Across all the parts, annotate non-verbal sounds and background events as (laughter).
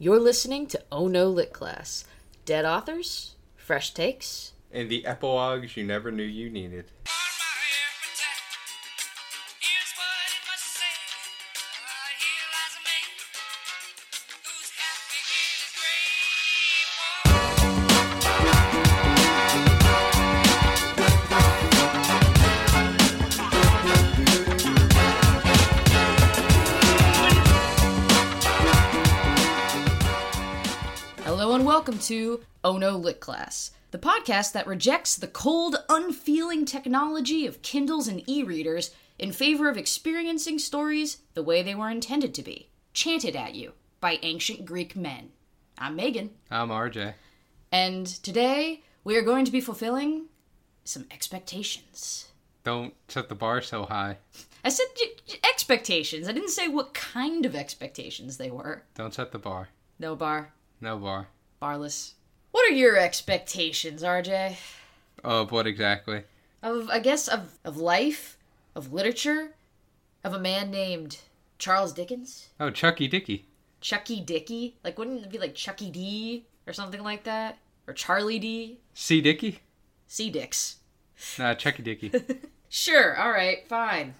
You're listening to Oh No Lit Class. Dead authors, fresh takes. And the epilogues you never knew you needed. To Oh No Lit Class, the podcast that rejects the cold, unfeeling technology of Kindles and e readers in favor of experiencing stories the way they were intended to be, chanted at you by ancient Greek men. I'm Megan, I'm RJ. and today we are going to be fulfilling some expectations. Don't set the bar so high. I said j- j- expectations. I didn't say what kind of expectations they were. Don't set the bar. No bar, No bar. barless. What are your expectations, RJ? Of what exactly? Of I guess of of life, of literature, of a man named Charles Dickens, Oh, Chucky Dicky. Chucky Dicky. Like wouldn't it be like Chucky D or something like that, or Charlie D? C Dicky? C Dicks. Nah, Chucky Dicky. (laughs) Sure. All right. Fine.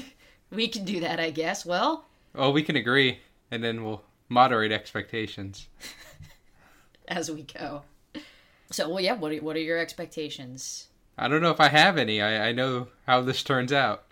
(laughs) we can do that, I guess. Well, oh, we can agree, and then we'll moderate expectations. (laughs) as we go. So, well, yeah. What are, what are your expectations? I don't know if I have any. I, I know how this turns out.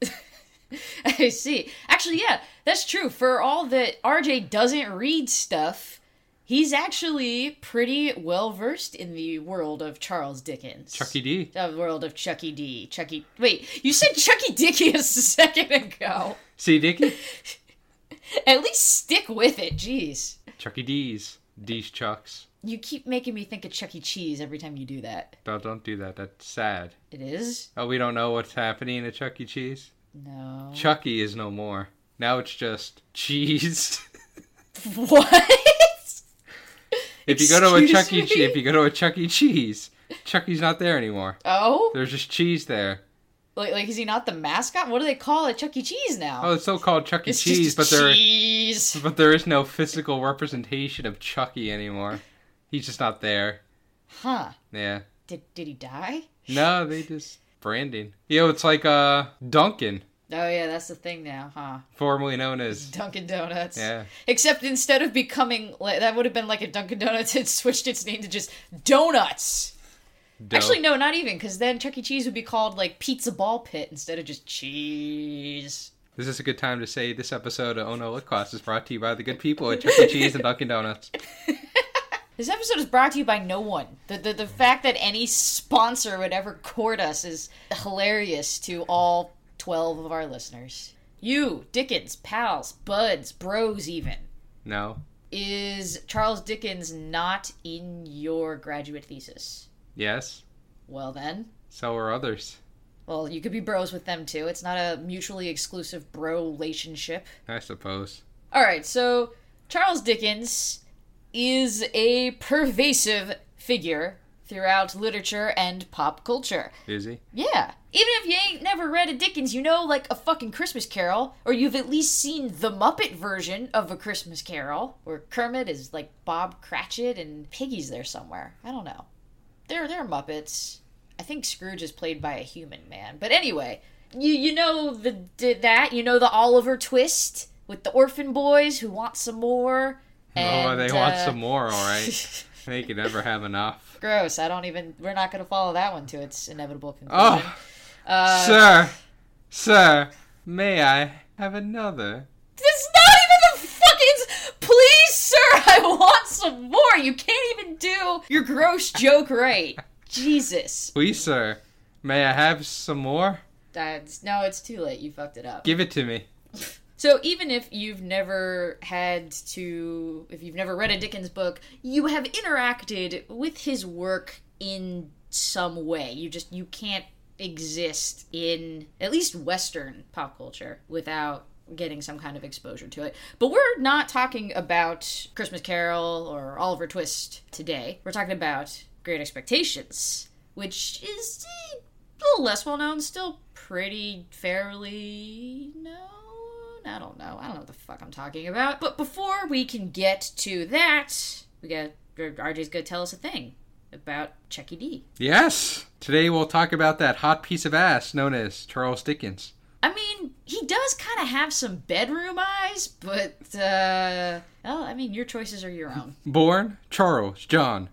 (laughs) I see. Actually, yeah, that's true. For all that RJ doesn't read stuff, he's actually pretty well versed in the world of Charles Dickens. Chucky D. The world of Chucky D. Chucky. Wait, you said (laughs) Chucky Dicky a second ago. See Dicky? (laughs) At least stick with it. Jeez. Chucky D's. D's Chucks. You keep making me think of Chuck E. Cheese every time you do that. Don't, don't do that. That's sad. It is? Oh, we don't know what's happening at Chuck E. Cheese? No. Chucky is no more. Now it's just cheese. (laughs) What? If you go to a Chuck E. me? Che- if you go to a Chuck E. Cheese, Chucky's not there anymore. Oh? There's just cheese there. Like, like, is he not the mascot? What do they call it Chuck E. Cheese now? Oh, it's so called Chuck E. It's Cheese, but there cheese. but there is no physical representation of Chucky anymore. He's just not there. Huh. Yeah. Did did he die? No, they just branding. You know, it's like uh Dunkin', Oh yeah, that's the thing now, huh? formerly known as Dunkin' Donuts. yeah. Except instead of becoming like that would have been like a Dunkin' Donuts (laughs) had switched its name to just Donuts. Dough. Actually, no, not even, because then Chuck E. Cheese would be called like Pizza Ball Pit instead of just cheese. This is a good time to say this episode of Oh No Class is brought to you by the good people at Chuck E. Cheese and Dunkin' Donuts. (laughs) This episode is brought to you by no one. The, the the fact that any sponsor would ever court us is hilarious to all twelve of our listeners. You, Dickens, pals, buds, bros, even. No. Is Charles Dickens not in your graduate thesis? Yes. Well then, So are others. well you could be bros with them too. It's not a mutually exclusive bro relationship. I suppose. All right, so Charles Dickens is a pervasive figure throughout literature and pop culture. Is he? Yeah. Even if you ain't never read a Dickens, you know like a fucking Christmas Carol, or you've at least seen the Muppet version of a Christmas Carol, where Kermit is like Bob Cratchit and Piggy's there somewhere. I don't know. There, there are Muppets. I think Scrooge is played by a human man. But anyway, you you know the, the that you know the Oliver twist with the orphan boys who want some more. oh, and, they want uh, some more, all right. (laughs) they can never have enough. Gross. I don't even. We're not going to follow that one to its inevitable conclusion. Oh, uh, sir, sir, may I have another? It's not even the fucking. Please, sir, (laughs) I want some more. You can't even do your gross joke right. Jesus. Please, sir, may I have some more? That's no. It's too late. You fucked it up. Give it to me. (laughs) So even if you've never had to, if you've never read a Dickens book, you have interacted with his work in some way. You just you can't exist in at least Western pop culture without getting some kind of exposure to it. But we're not talking about Christmas Carol or Oliver Twist today. We're talking about Great Expectations, which is a little less well known, still pretty fairly known. I don't know. I don't know what the fuck I'm talking about. But before we can get to that, we got RJ's gonna tell us a thing about Chucky D. Yes. Today we'll talk about that hot piece of ass known as Charles Dickens. I mean, he does kind of have some bedroom eyes, but uh, well, I mean, your choices are your own. (laughs) Born Charles John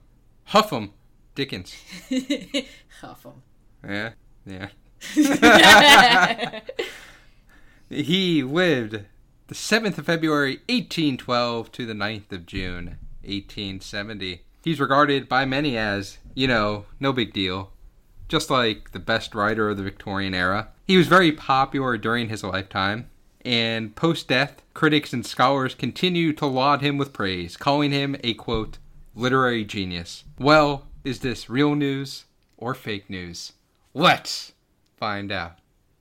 Huffam Dickens. (laughs) Huff 'em. Yeah, yeah. (laughs) He lived the 7th of February 1812 to the 9th of June 1870. He's regarded by many as, you know, no big deal. Just like the best writer of the Victorian era. He was very popular during his lifetime, and post death, critics and scholars continue to laud him with praise, calling him a quote, literary genius. Well, is this real news or fake news? Let's find out.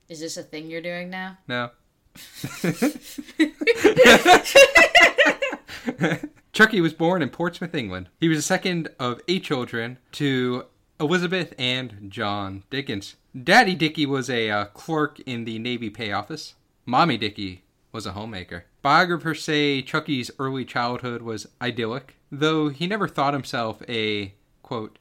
Is this a thing you're doing now? No. (laughs) (laughs) Chucky was born in Portsmouth, England. He was the second of eight children to Elizabeth and John Dickens. Daddy Dickey was a uh, clerk in the Navy Pay Office. Mommy Dickey was a homemaker. Biographers say Chucky's early childhood was idyllic, though he never thought himself a, quote,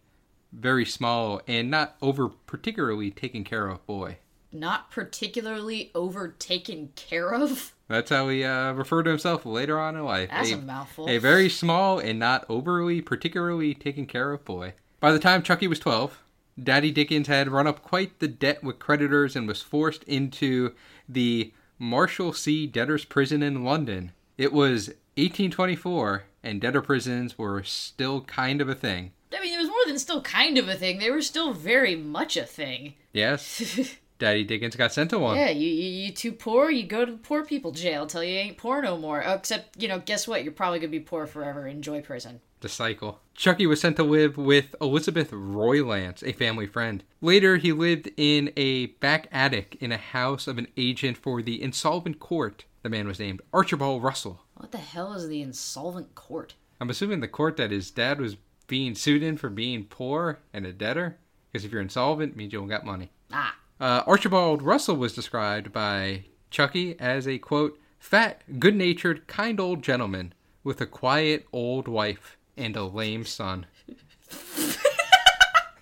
very small and not over particularly taken care of boy. Not particularly overtaken care of? That's how he uh, referred to himself later on in life. That's a, mouthful. a very small and not overly particularly taken care of boy. By the time Chucky was 12, Daddy Dickens had run up quite the debt with creditors and was forced into the Marshalsea Debtors Prison in London. It was 1824, and debtor prisons were still kind of a thing. I mean, it was more than still kind of a thing. They were still very much a thing. Yes, (laughs) Daddy Dickens got sent to one. Yeah, you, you you too poor, you go to the poor people jail till you ain't poor no more. Oh, except, you know, guess what? You're probably gonna be poor forever. Enjoy prison. The cycle. Chucky was sent to live with Elizabeth Roylance, a family friend. Later, he lived in a back attic in a house of an agent for the insolvent court. The man was named Archibald Russell. What the hell is the insolvent court? I'm assuming the court that his dad was being sued in for being poor and a debtor. Because if you're insolvent, it means you don't got money. Ah, Uh, Archibald Russell was described by Chucky as a quote, fat, good natured, kind old gentleman with a quiet old wife and a lame son. (laughs)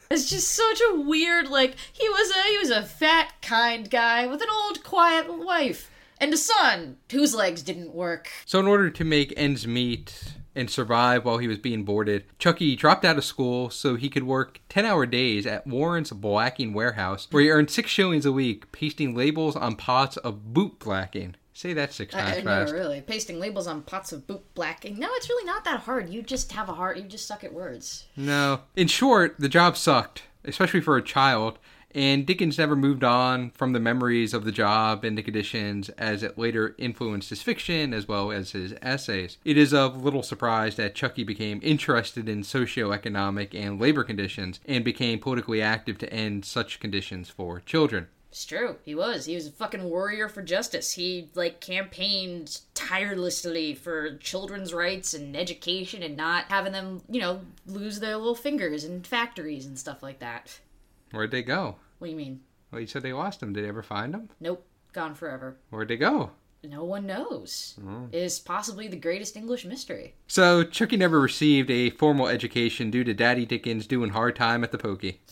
it's just such a weird like he was a he was a fat kind guy with an old quiet wife and a son whose legs didn't work. So, in order to make ends meet and survive while he was being boarded, Chucky dropped out of school so he could work 10 hour days at Warren's blacking warehouse, where he earned six shillings a week pasting labels on pots of boot blacking. Say that six times I fast. never really pasting labels on pots of boot blacking. No, it's really not that hard. You just have a heart. You just suck at words. No. In short, the job sucked, especially for a child, and Dickens never moved on from the memories of the job and the conditions as it later influenced his fiction as well as his essays. It is of little surprise that Chucky became interested in socioeconomic and labor conditions and became politically active to end such conditions for children. It's true. He was. He was a fucking warrior for justice. He like campaigned tirelessly for children's rights and education and not having them, you know, lose their little fingers in factories and stuff like that. Where'd they go? What do you mean? Well, you said they lost him. Did they ever find him? Nope. Gone forever. Where'd they go? No one knows. Hmm. Is possibly the greatest English mystery. So, Chucky never received a formal education due to Daddy Dickens doing hard time at the pokey. (laughs)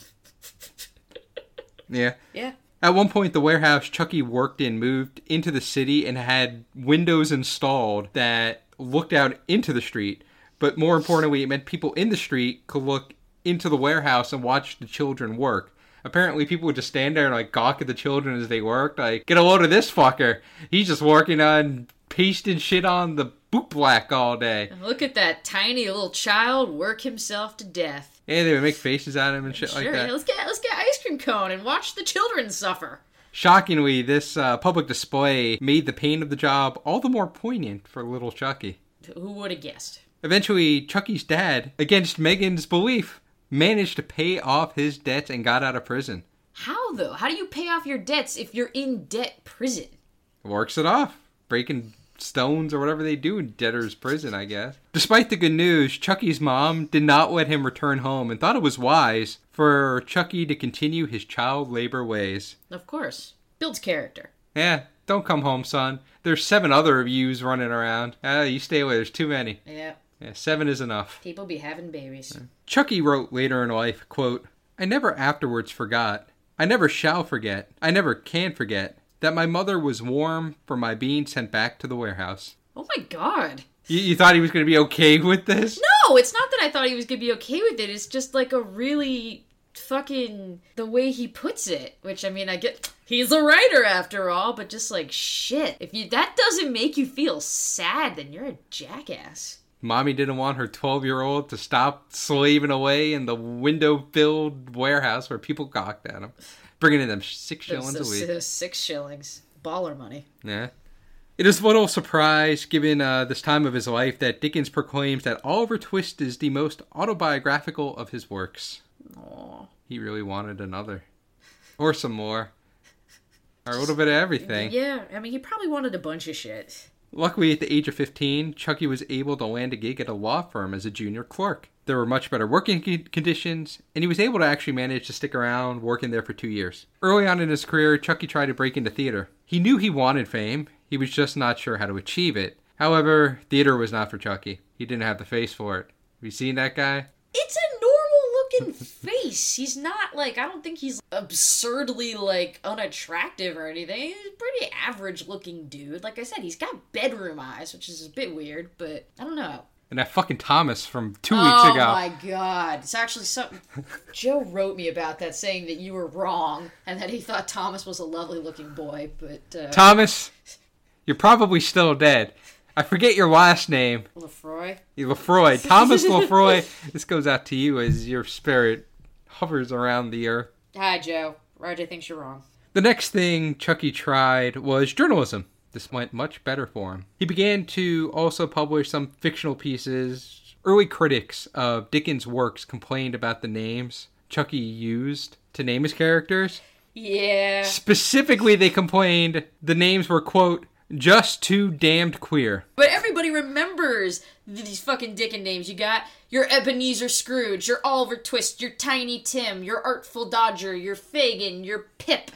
Yeah. Yeah. At one point, the warehouse Chucky worked in moved into the city and had windows installed that looked out into the street. But more importantly, it meant people in the street could look into the warehouse and watch the children work. Apparently, people would just stand there and like gawk at the children as they worked. Like, get a load of this fucker. He's just working on pasting shit on the boot black all day. Look at that tiny little child work himself to death. Yeah, they would make faces at him and shit Sure, like that. let's get let's get ice cream cone and watch the children suffer. Shockingly, this uh, public display made the pain of the job all the more poignant for little Chucky. Who would have guessed? Eventually, Chucky's dad, against Megan's belief, managed to pay off his debts and got out of prison. How though? How do you pay off your debts if you're in debt prison? Works it off, breaking stones or whatever they do in debtor's prison, I guess. Despite the good news, Chucky's mom did not let him return home and thought it was wise for Chucky to continue his child labor ways. Of course. Builds character. Yeah, Don't come home, son. There's seven other of yous running around. Ah, you stay away. There's too many. Yeah, Yeah, seven is enough. people be having babies. Chucky wrote later in life, quote, I never afterwards forgot, I never shall forget, I never can forget, that my mother was warm for my being sent back to the warehouse. Oh my god. You, you thought he was going to be okay with this? No, it's not that I thought he was gonna be okay with it. It's just like a really fucking the way he puts it. Which I mean, I get he's a writer after all, but just like shit. If you that doesn't make you feel sad, then you're a jackass. Mommy didn't want her 12 year old to stop slaving away in the window filled warehouse where people gawked at him, bringing in them six shillings Those- a week. six shillings, baller money. Yeah. It is a little surprise, given uh, this time of his life, that Dickens proclaims that Oliver Twist is the most autobiographical of his works. Aw. He really wanted another. Or some more. Or a little bit of everything. Yeah, I mean, he probably wanted a bunch of shit. Luckily, at the age of 15, Chucky was able to land a gig at a law firm as a junior clerk. There were much better working conditions, and he was able to actually manage to stick around working there for two years. Early on in his career, Chucky tried to break into theater. He knew he wanted fame, he was just not sure how to achieve it. However, theater was not for Chucky. He didn't have the face for it. Have you seen that guy? It's a normal looking (laughs) face. He's not like I don't think he's absurdly like unattractive or anything. He's a pretty average looking dude. Like I said, he's got bedroom eyes, which is a bit weird, but I don't know. And that fucking Thomas from two weeks oh ago. Oh my god. It's actually something Joe wrote me about that saying that you were wrong and that he thought Thomas was a lovely looking boy, but uh Thomas, you're probably still dead. I forget your last name. Lefroy. Lefroy. (laughs) Thomas Lefroy. This goes out to you as your spirit hovers around the earth. Hi Joe. Roger thinks you're wrong. The next thing Chucky tried was journalism. This went much better for him. He began to also publish some fictional pieces. Early critics of Dickens' works complained about the names Chucky used to name his characters. Yeah. Specifically, they complained the names were, quote, just too damned queer. But everybody remembers these fucking Dickens names. You got your Ebenezer Scrooge, your Oliver Twist, your Tiny Tim, your Artful Dodger, your Fagin, your Pip,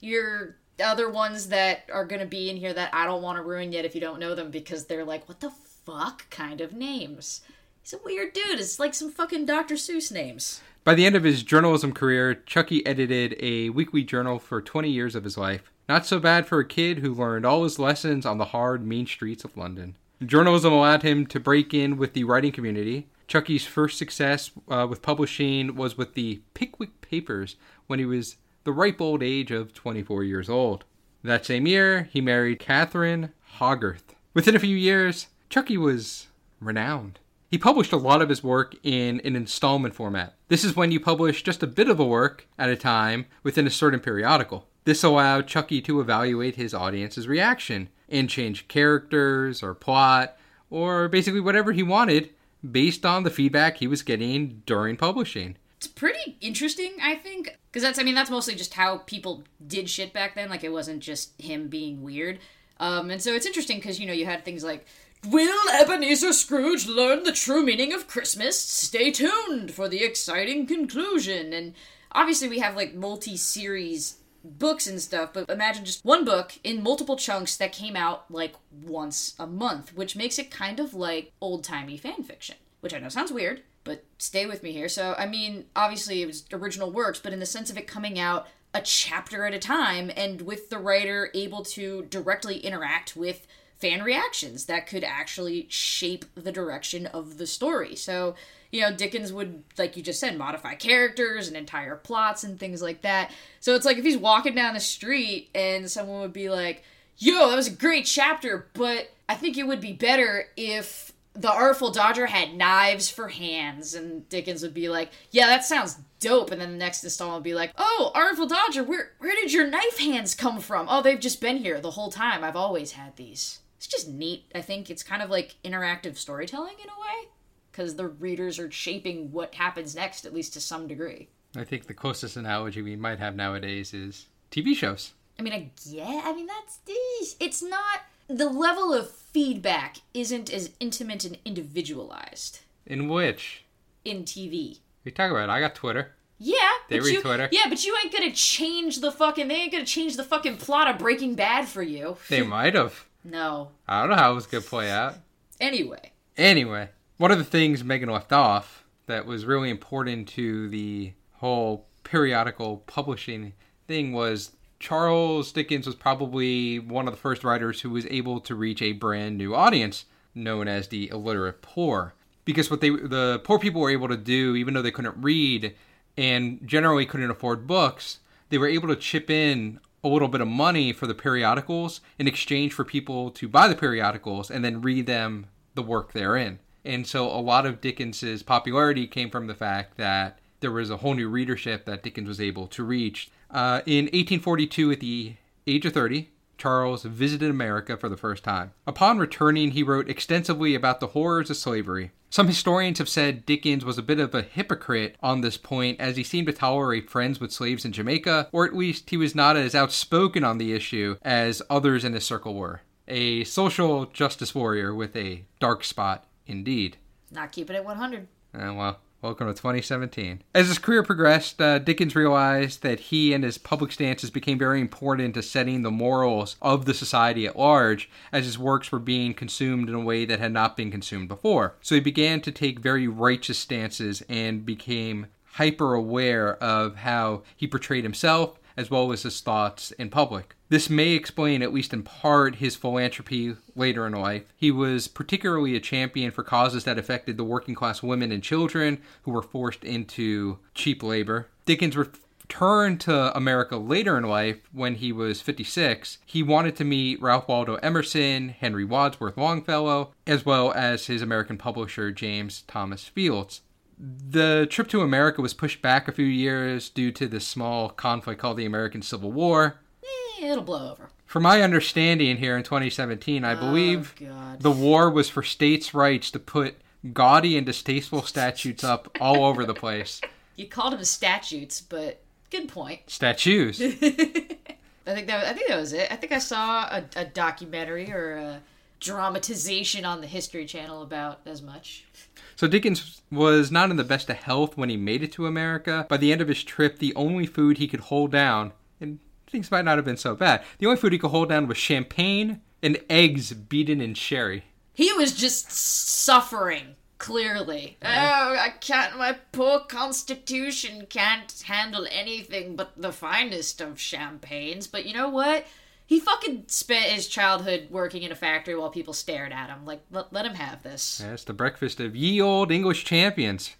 your other ones that are gonna be in here that I don't want to ruin yet if you don't know them because they're like, what the fuck kind of names? He's a weird dude. It's like some fucking Dr. Seuss names. By the end of his journalism career, Chucky edited a weekly journal for 20 years of his life. Not so bad for a kid who learned all his lessons on the hard, mean streets of London. Journalism allowed him to break in with the writing community. Chucky's first success uh, with publishing was with the Pickwick Papers when he was the ripe old age of 24 years old. That same year, he married Catherine Hogarth. Within a few years, Chucky was renowned. He published a lot of his work in an installment format. This is when you publish just a bit of a work at a time within a certain periodical. This allowed Chucky to evaluate his audience's reaction and change characters or plot or basically whatever he wanted based on the feedback he was getting during publishing. It's pretty interesting, I think, because that's I mean that's mostly just how people did shit back then. Like it wasn't just him being weird. Um, and so it's interesting because you know you had things like. Will Ebenezer Scrooge learn the true meaning of Christmas? Stay tuned for the exciting conclusion. And obviously, we have like multi series books and stuff, but imagine just one book in multiple chunks that came out like once a month, which makes it kind of like old timey fan fiction, which I know sounds weird, but stay with me here. So, I mean, obviously it was original works, but in the sense of it coming out a chapter at a time and with the writer able to directly interact with fan reactions that could actually shape the direction of the story. So, you know, Dickens would, like you just said, modify characters and entire plots and things like that. So it's like if he's walking down the street and someone would be like, yo, that was a great chapter, but I think it would be better if the Artful Dodger had knives for hands. And Dickens would be like, yeah, that sounds dope. And then the next installment would be like, oh, Artful Dodger, where, where did your knife hands come from? Oh, they've just been here the whole time. I've always had these. It's just neat. I think it's kind of like interactive storytelling in a way because the readers are shaping what happens next, at least to some degree. I think the closest analogy we might have nowadays is TV shows. I mean, I yeah, I mean that's it's not the level of feedback isn't as intimate and individualized In which in TV. we talk about, I got Twitter. Yeah, They read you, Twitter. Yeah, but you ain't gonna change the fucking. They ain't gonna change the fucking plot of Breaking Bad for you. They (laughs) might have. No. I don't know how it was gonna play out. Anyway, Anyway, one of the things Megan left off that was really important to the whole periodical publishing thing was Charles Dickens was probably one of the first writers who was able to reach a brand new audience known as the illiterate poor. Because what they the poor people were able to do, even though they couldn't read and generally couldn't afford books, they were able to chip in a little bit of money for the periodicals in exchange for people to buy the periodicals and then read them the work therein. And so a lot of Dickens's popularity came from the fact that there was a whole new readership that Dickens was able to reach. Uh, in 1842, at the age of 30, Charles visited America for the first time. Upon returning, he wrote extensively about the horrors of slavery. Some historians have said Dickens was a bit of a hypocrite on this point, as he seemed to tolerate friends with slaves in Jamaica, or at least he was not as outspoken on the issue as others in his circle were. A social justice warrior with a dark spot, indeed. not keeping it 100. Uh, well, welcome to 2017. As his career progressed, uh, Dickens realized that he and his public stances became very important to setting the morals of the society at large, as his works were being consumed in a way that had not been consumed before. So he began to take very righteous stances and became hyper aware of how he portrayed himself as well as his thoughts in public. This may explain, at least in part, his philanthropy later in life. He was particularly a champion for causes that affected the working class women and children who were forced into cheap labor. Dickens returned to America later in life when he was 56. He wanted to meet Ralph Waldo Emerson, Henry Wadsworth Longfellow, as well as his American publisher, James Thomas Fields the trip to America was pushed back a few years due to this small conflict called the American Civil War. Eh, it'll blow over. From my understanding here in 2017, I believe Oh, God. the war was for states' rights to put gaudy and distasteful statutes up all over the place. (laughs) You called them statutes, but good point. Statues. (laughs) I think that I think that was it. I think I saw a, a documentary or a dramatization on the History Channel about as much. So Dickens was not in the best of health when he made it to America. By the end of his trip, the only food he could hold down, and things might not have been so bad, the only food he could hold down was champagne and eggs beaten in sherry. He was just suffering. Clearly, oh, I can't. My poor constitution can't handle anything but the finest of champagnes. But you know what? He fucking spent his childhood working in a factory while people stared at him. Like, let, let him have this. That's the breakfast of ye old English champions.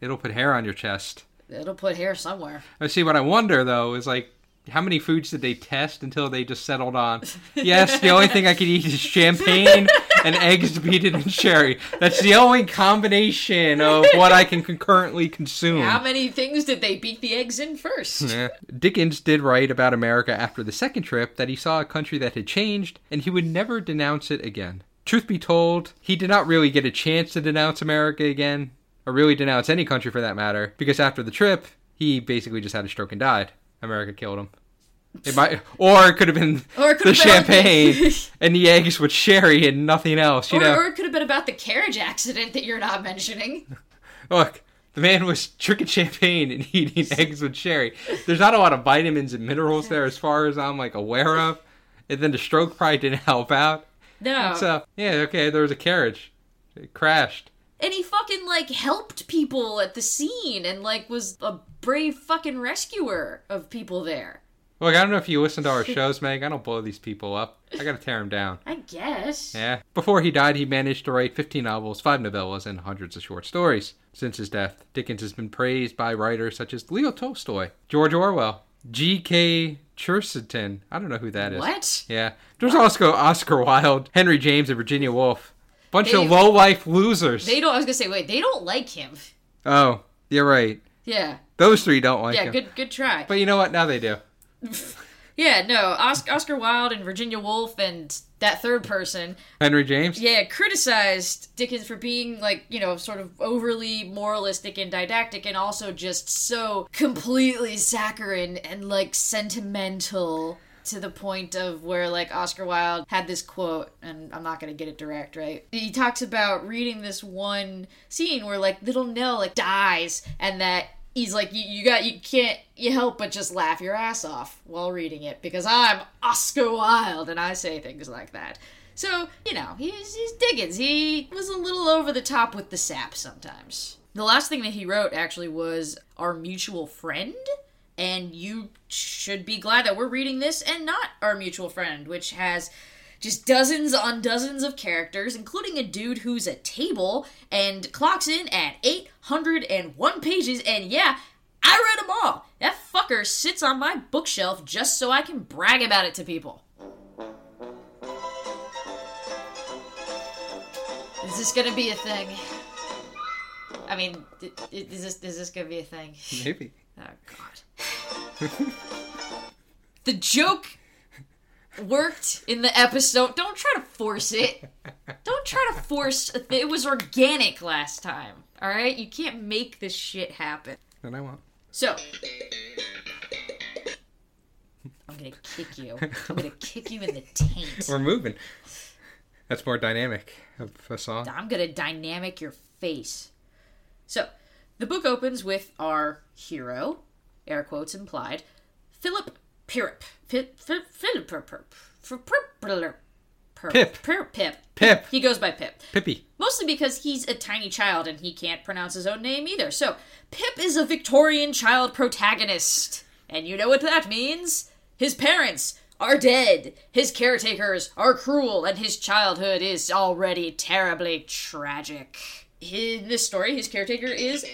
It'll put hair on your chest. It'll put hair somewhere. I see. What I wonder though is like, how many foods did they test until they just settled on? (laughs) Yes, the only thing I could eat is champagne (laughs) and eggs beaten in sherry. That's the only combination of what I can concurrently consume. How many things did they beat the eggs in first? Yeah. Dickens did write about America after the second trip that he saw a country that had changed and he would never denounce it again. Truth be told, he did not really get a chance to denounce America again, or really denounce any country for that matter, because after the trip, he basically just had a stroke and died. America killed him. It might, or it could have been Or the been- champagne (laughs) and the eggs with sherry and nothing else. You or, know, or it could have been about the carriage accident that you're not mentioning. (laughs) Look, the man was drinking champagne and eating (laughs) eggs with sherry. There's not a lot of vitamins and minerals there, as far as I'm like aware of. And then the stroke probably didn't help out. No. So yeah, okay, there was a carriage. It crashed. and he fucking like helped people at the scene and like was a brave fucking rescuer of people there. Look, I don't know if you listen to our (laughs) shows, Meg. I don't blow these people up. I gotta tear them down. I guess. Yeah. Before he died, he managed to write 15 novels, 5 novellas, and hundreds of short stories. Since his death, Dickens has been praised by writers such as Leo Tolstoy, George Orwell, G.K. Chesterton. I don't know who that is. What? Yeah. There's also Oscar Wilde, Henry James, and Virginia Woolf. Bunch They- of low life losers. They don't. I was gonna say, wait, they don't like him. oh, you're right. Yeah. Those three don't like Yeah. him. Yeah, good. Good try. But you know what? Now they do. (laughs) Yeah. No. Oscar, Oscar Wilde and Virginia Woolf and that third person. Henry James? Yeah, criticized Dickens for being like, you know, sort of overly moralistic and didactic and also just so completely saccharine and like sentimental to the point of where like Oscar Wilde had this quote and I'm not going to get it direct, right? He talks about reading this one scene where like little Nell like dies and that he's like, you, you got, you can't, you help but just laugh your ass off while reading it because I'm Oscar Wilde and I say things like that. So, you know, he's, he's Dickens. He was a little over the top with the sap sometimes. The last thing that he wrote actually was Our Mutual Friend. And you should be glad that we're reading this and not Our Mutual Friend, which has just dozens on dozens of characters, including a dude who's a table and clocks in at 801 pages. And yeah, I read them all. That fucker sits on my bookshelf just so I can brag about it to people. Is this gonna be a thing? I mean, is this is this gonna be a thing? Maybe. (laughs) Oh God. the joke worked in the episode. Don't try to force it. Don't try to force. It was organic last time. All right, you can't make this shit happen. Then I won't. So. I'm gonna kick you. I'm gonna kick you in the taint. We're moving. That's more dynamic of a song. I'm gonna dynamic your face. So, the book opens with our hero, air quotes implied, Philip Philip Pirrip. Pip. Pip. Pip. Pip. He goes by Pip. Pippy. Mostly because he's a tiny child and he can't pronounce his own name either. So, Pip is a Victorian child protagonist. And you know what that means? His parents are dead, his caretakers are cruel, and his childhood is already terribly tragic. In this story, his caretaker is.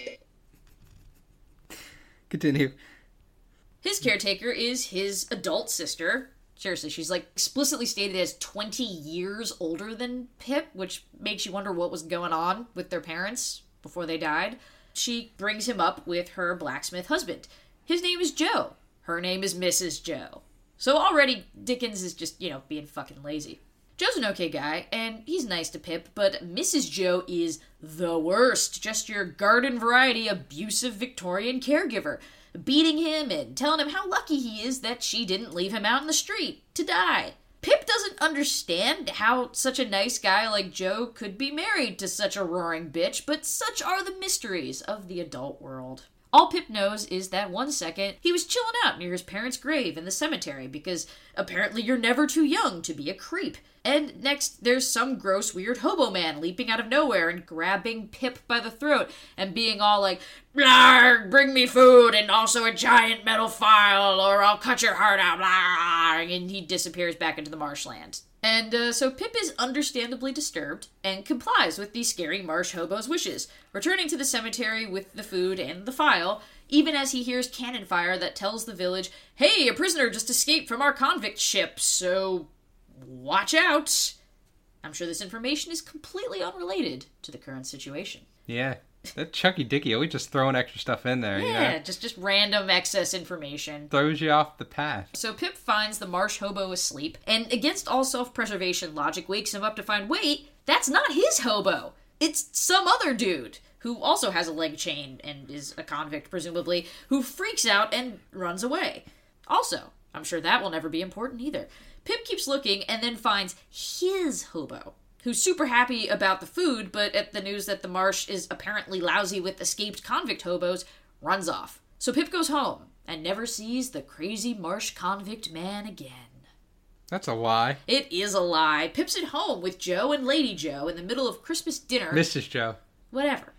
Continue. His caretaker is his adult sister. Seriously, she's like explicitly stated as 20 years older than Pip, which makes you wonder what was going on with their parents before they died. She brings him up with her blacksmith husband. His name is Joe. Her name is Mrs. Joe. So already Dickens is just, you know, being fucking lazy. Joe's an okay guy, and he's nice to Pip, but Mrs. Joe is the worst. Just your garden variety abusive Victorian caregiver, beating him and telling him how lucky he is that she didn't leave him out in the street to die. Pip doesn't understand how such a nice guy like Joe could be married to such a roaring bitch, but such are the mysteries of the adult world. All Pip knows is that one second he was chilling out near his parents' grave in the cemetery because apparently you're never too young to be a creep. And next, there's some gross, weird hobo man leaping out of nowhere and grabbing Pip by the throat and being all like, bring me food and also a giant metal file or I'll cut your heart out. And he disappears back into the marshland. And uh, so Pip is understandably disturbed and complies with the scary marsh hobo's wishes, returning to the cemetery with the food and the file, even as he hears cannon fire that tells the village, hey, a prisoner just escaped from our convict ship, so watch out. I'm sure this information is completely unrelated to the current situation. Yeah. That Chucky Dicky always just throwing extra stuff in there, yeah, you know? just just random excess information. Throws you off the path. So Pip finds the marsh hobo asleep, and against all self-preservation logic, wakes him up to find, wait, that's not his hobo. It's some other dude who also has a leg chain and is a convict, presumably, who freaks out and runs away. Also, I'm sure that will never be important either. Pip keeps looking and then finds his hobo who's super happy about the food, but at the news that the marsh is apparently lousy with escaped convict hobos, runs off. So Pip goes home and never sees the crazy marsh convict man again. That's a lie. It is a lie. Pip's at home with Joe and Lady Joe in the middle of Christmas dinner. Mrs. Joe. Whatever.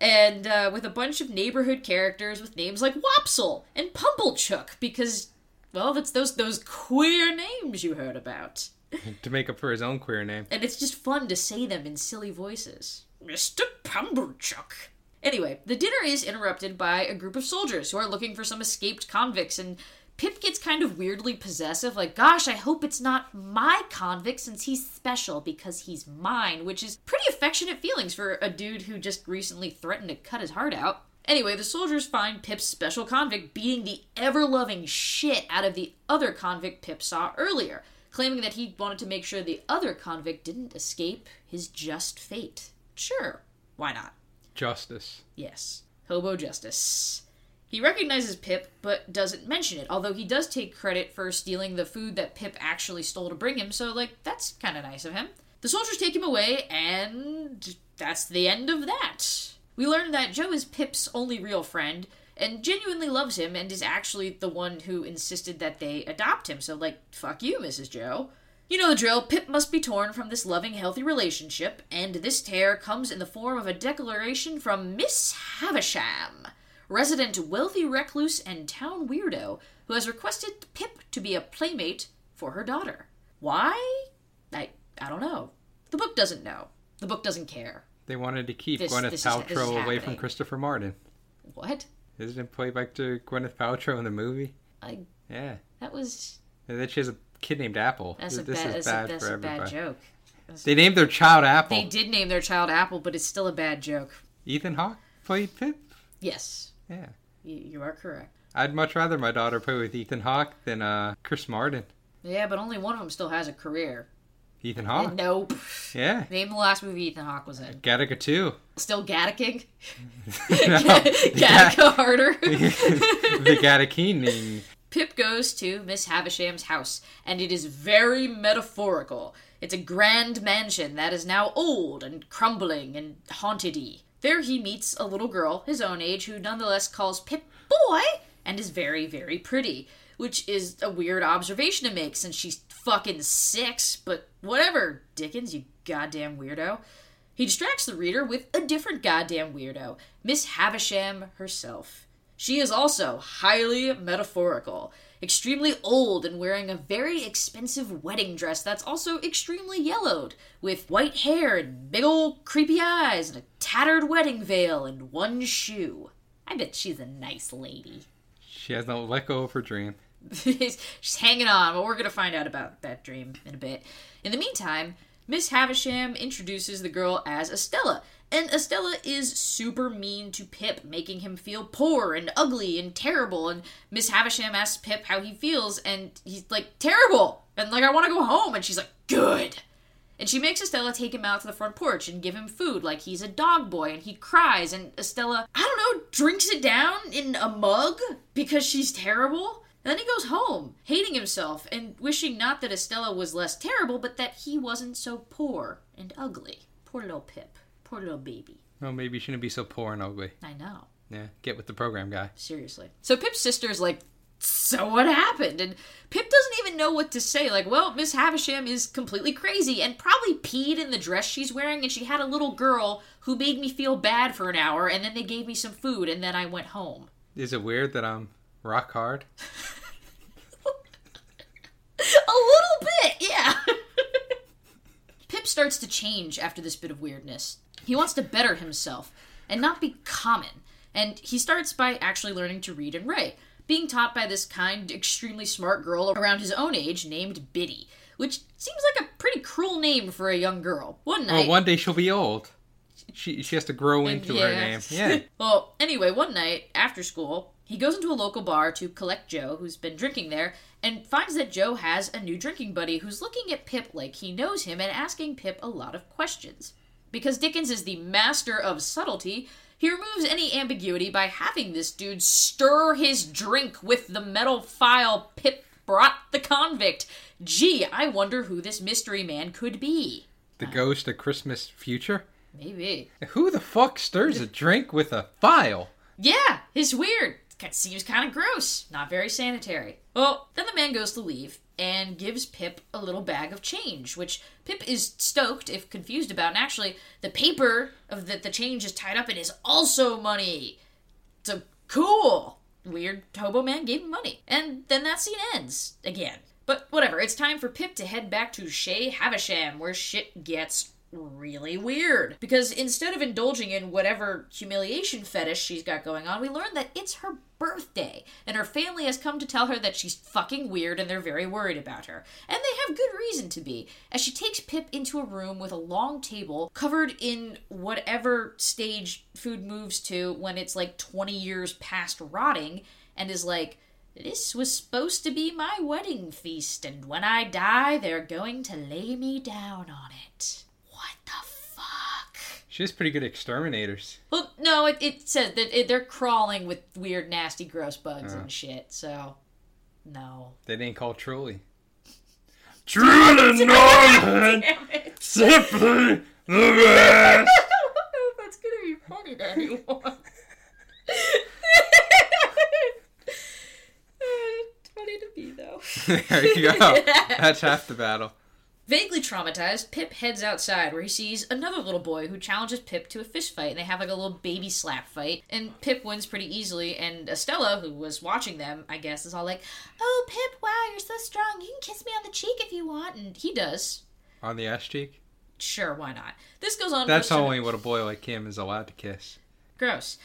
And uh, with a bunch of neighborhood characters with names like Wopsle and Pumblechook, because, well, that's those those queer names you heard about. (laughs) to make up for his own queer name. And it's just fun to say them in silly voices. Mr. Pumblechook. Anyway, the dinner is interrupted by a group of soldiers who are looking for some escaped convicts, and Pip gets kind of weirdly possessive, like, gosh, I hope it's not my convict since he's special because he's mine, which is pretty affectionate feelings for a dude who just recently threatened to cut his heart out. Anyway, the soldiers find Pip's special convict beating the ever loving shit out of the other convict Pip saw earlier claiming that he wanted to make sure the other convict didn't escape his just fate. Sure, why not? Justice. Yes, hobo justice. He recognizes Pip, but doesn't mention it, although he does take credit for stealing the food that Pip actually stole to bring him, so, like, that's kind of nice of him. The soldiers take him away, and that's the end of that. We learn that Joe is Pip's only real friend, and genuinely loves him and is actually the one who insisted that they adopt him. So, like, fuck you, Mrs. Joe. You know the drill. Pip must be torn from this loving, healthy relationship, and this tear comes in the form of a declaration from Miss Havisham, resident wealthy recluse and town weirdo, who has requested Pip to be a playmate for her daughter. Why? I I don't know. The book doesn't know. The book doesn't care. They wanted to keep This- Gwyneth this is- is Paltrow away from. Christopher Martin. What? Isn't it played by to Gwyneth Paltrow in the movie? I Yeah. that was And then she has a kid named Apple. that's a this bad is that's, bad a, that's for a bad everybody. joke. They named their child Apple. They did name their child Apple, but it's still a bad joke. Ethan Hawke played Pip. Yes, Yeah. you, you are correct. I'd much rather my daughter play with Ethan Hawke than uh, Chris Martin. Yeah, but only one of them still has a career. Ethan Hawke. Nope. Yeah. Name the last movie Ethan Hawke was in. Gattaca 2. Still Gatticking? (laughs) No. (laughs) Gattaca harder. (laughs) the Gattacaning. Pip goes to Miss Havisham's house, and it is very metaphorical. It's a grand mansion that is now old and crumbling and haunted-y. There he meets a little girl, his own age, who nonetheless calls Pip boy and is very, very pretty, which is a weird observation to make since she's fucking six, but whatever, Dickens, you goddamn weirdo. He distracts the reader with a different goddamn weirdo, Miss Havisham herself. She is also highly metaphorical, extremely old and wearing a very expensive wedding dress that's also extremely yellowed, with white hair and big old creepy eyes and a tattered wedding veil and one shoe. I bet she's a nice lady. She has not let go of her dream. (laughs) She's hanging on, but we're going to find out about that dream in a bit. In the meantime, Miss Havisham introduces the girl as Estella, and Estella is super mean to Pip, making him feel poor and ugly and terrible. And Miss Havisham asks Pip how he feels, and he's like, terrible! And like, I want to go home. And she's like, good! And she makes Estella take him out to the front porch and give him food like he's a dog boy, and he cries, and Estella, I don't know, drinks it down in a mug because she's terrible. And then he goes home, hating himself and wishing not that Estella was less terrible, but that he wasn't so poor and ugly. Poor little Pip. Poor little baby. Well, maybe you shouldn't be so poor and ugly. I know. Yeah, get with the program, guy. Seriously. So Pip's sister's like, so what happened? And Pip doesn't even know what to say. Like, well, Miss Havisham is completely crazy and probably peed in the dress she's wearing, and she had a little girl who made me feel bad for an hour, and then they gave me some food, and then I went home. Is it weird that I'm rock hard? (laughs) (laughs) A little bit, yeah. (laughs) Pip starts to change after this bit of weirdness. He wants to better himself and not be common. And he starts by actually learning to read and write, being taught by this kind, extremely smart girl around his own age named Biddy, which seems like a pretty cruel name for a young girl. One night. Well, one day she'll be old. She she has to grow uh, into her name. (laughs) Yeah. well, anyway, one night after school, he goes into a local bar to collect Joe, who's been drinking there, and finds that Joe has a new drinking buddy who's looking at Pip like he knows him and asking Pip a lot of questions. Because Dickens is the master of subtlety, he removes any ambiguity by having this dude stir his drink with the metal file Pip brought the convict. Gee, I wonder who this mystery man could be. The ghost of Christmas future. Maybe. Who the fuck stirs a drink with a file? Yeah, it's weird. Seems kind of gross. Not very sanitary. Well, then the man goes to leave and gives Pip a little bag of change, which Pip is stoked, if confused about. And actually, the paper of that the change is tied up in is also money. So cool. Weird hobo man gave him money. And then that scene ends again. But whatever, it's time for Pip to head back to Chez Havisham, where shit gets really weird. Because instead of indulging in whatever humiliation fetish she's got going on, we learn that it's her birthday, and her family has come to tell her that she's fucking weird and they're very worried about her. And they have good reason to be, as she takes Pip into a room with a long table covered in whatever stage food moves to when it's like 20 years past rotting, and is like, this was supposed to be my wedding feast, and when I die, they're going to lay me down on it. She has pretty good exterminators. Well, no, it, it says that it, they're crawling with weird, nasty, gross bugs uh, and shit. So, no. they ain't called truly. truly (laughs) Nolen, simply the (laughs) best. That's gonna be funny to anyone. (laughs) Uh, 20 to be though. there you go. That's half the battle. Vaguely traumatized, Pip heads outside where he sees another little boy who challenges Pip to a fist fight, and they have like a little baby slap fight, and Pip wins pretty easily, and Estella, who was watching them, I guess, is all like, Oh, Pip, wow, you're so strong, you can kiss me on the cheek if you want, and he does. On the ass cheek? Sure, why not? This goes on That's only what a boy like him is allowed to kiss. Gross.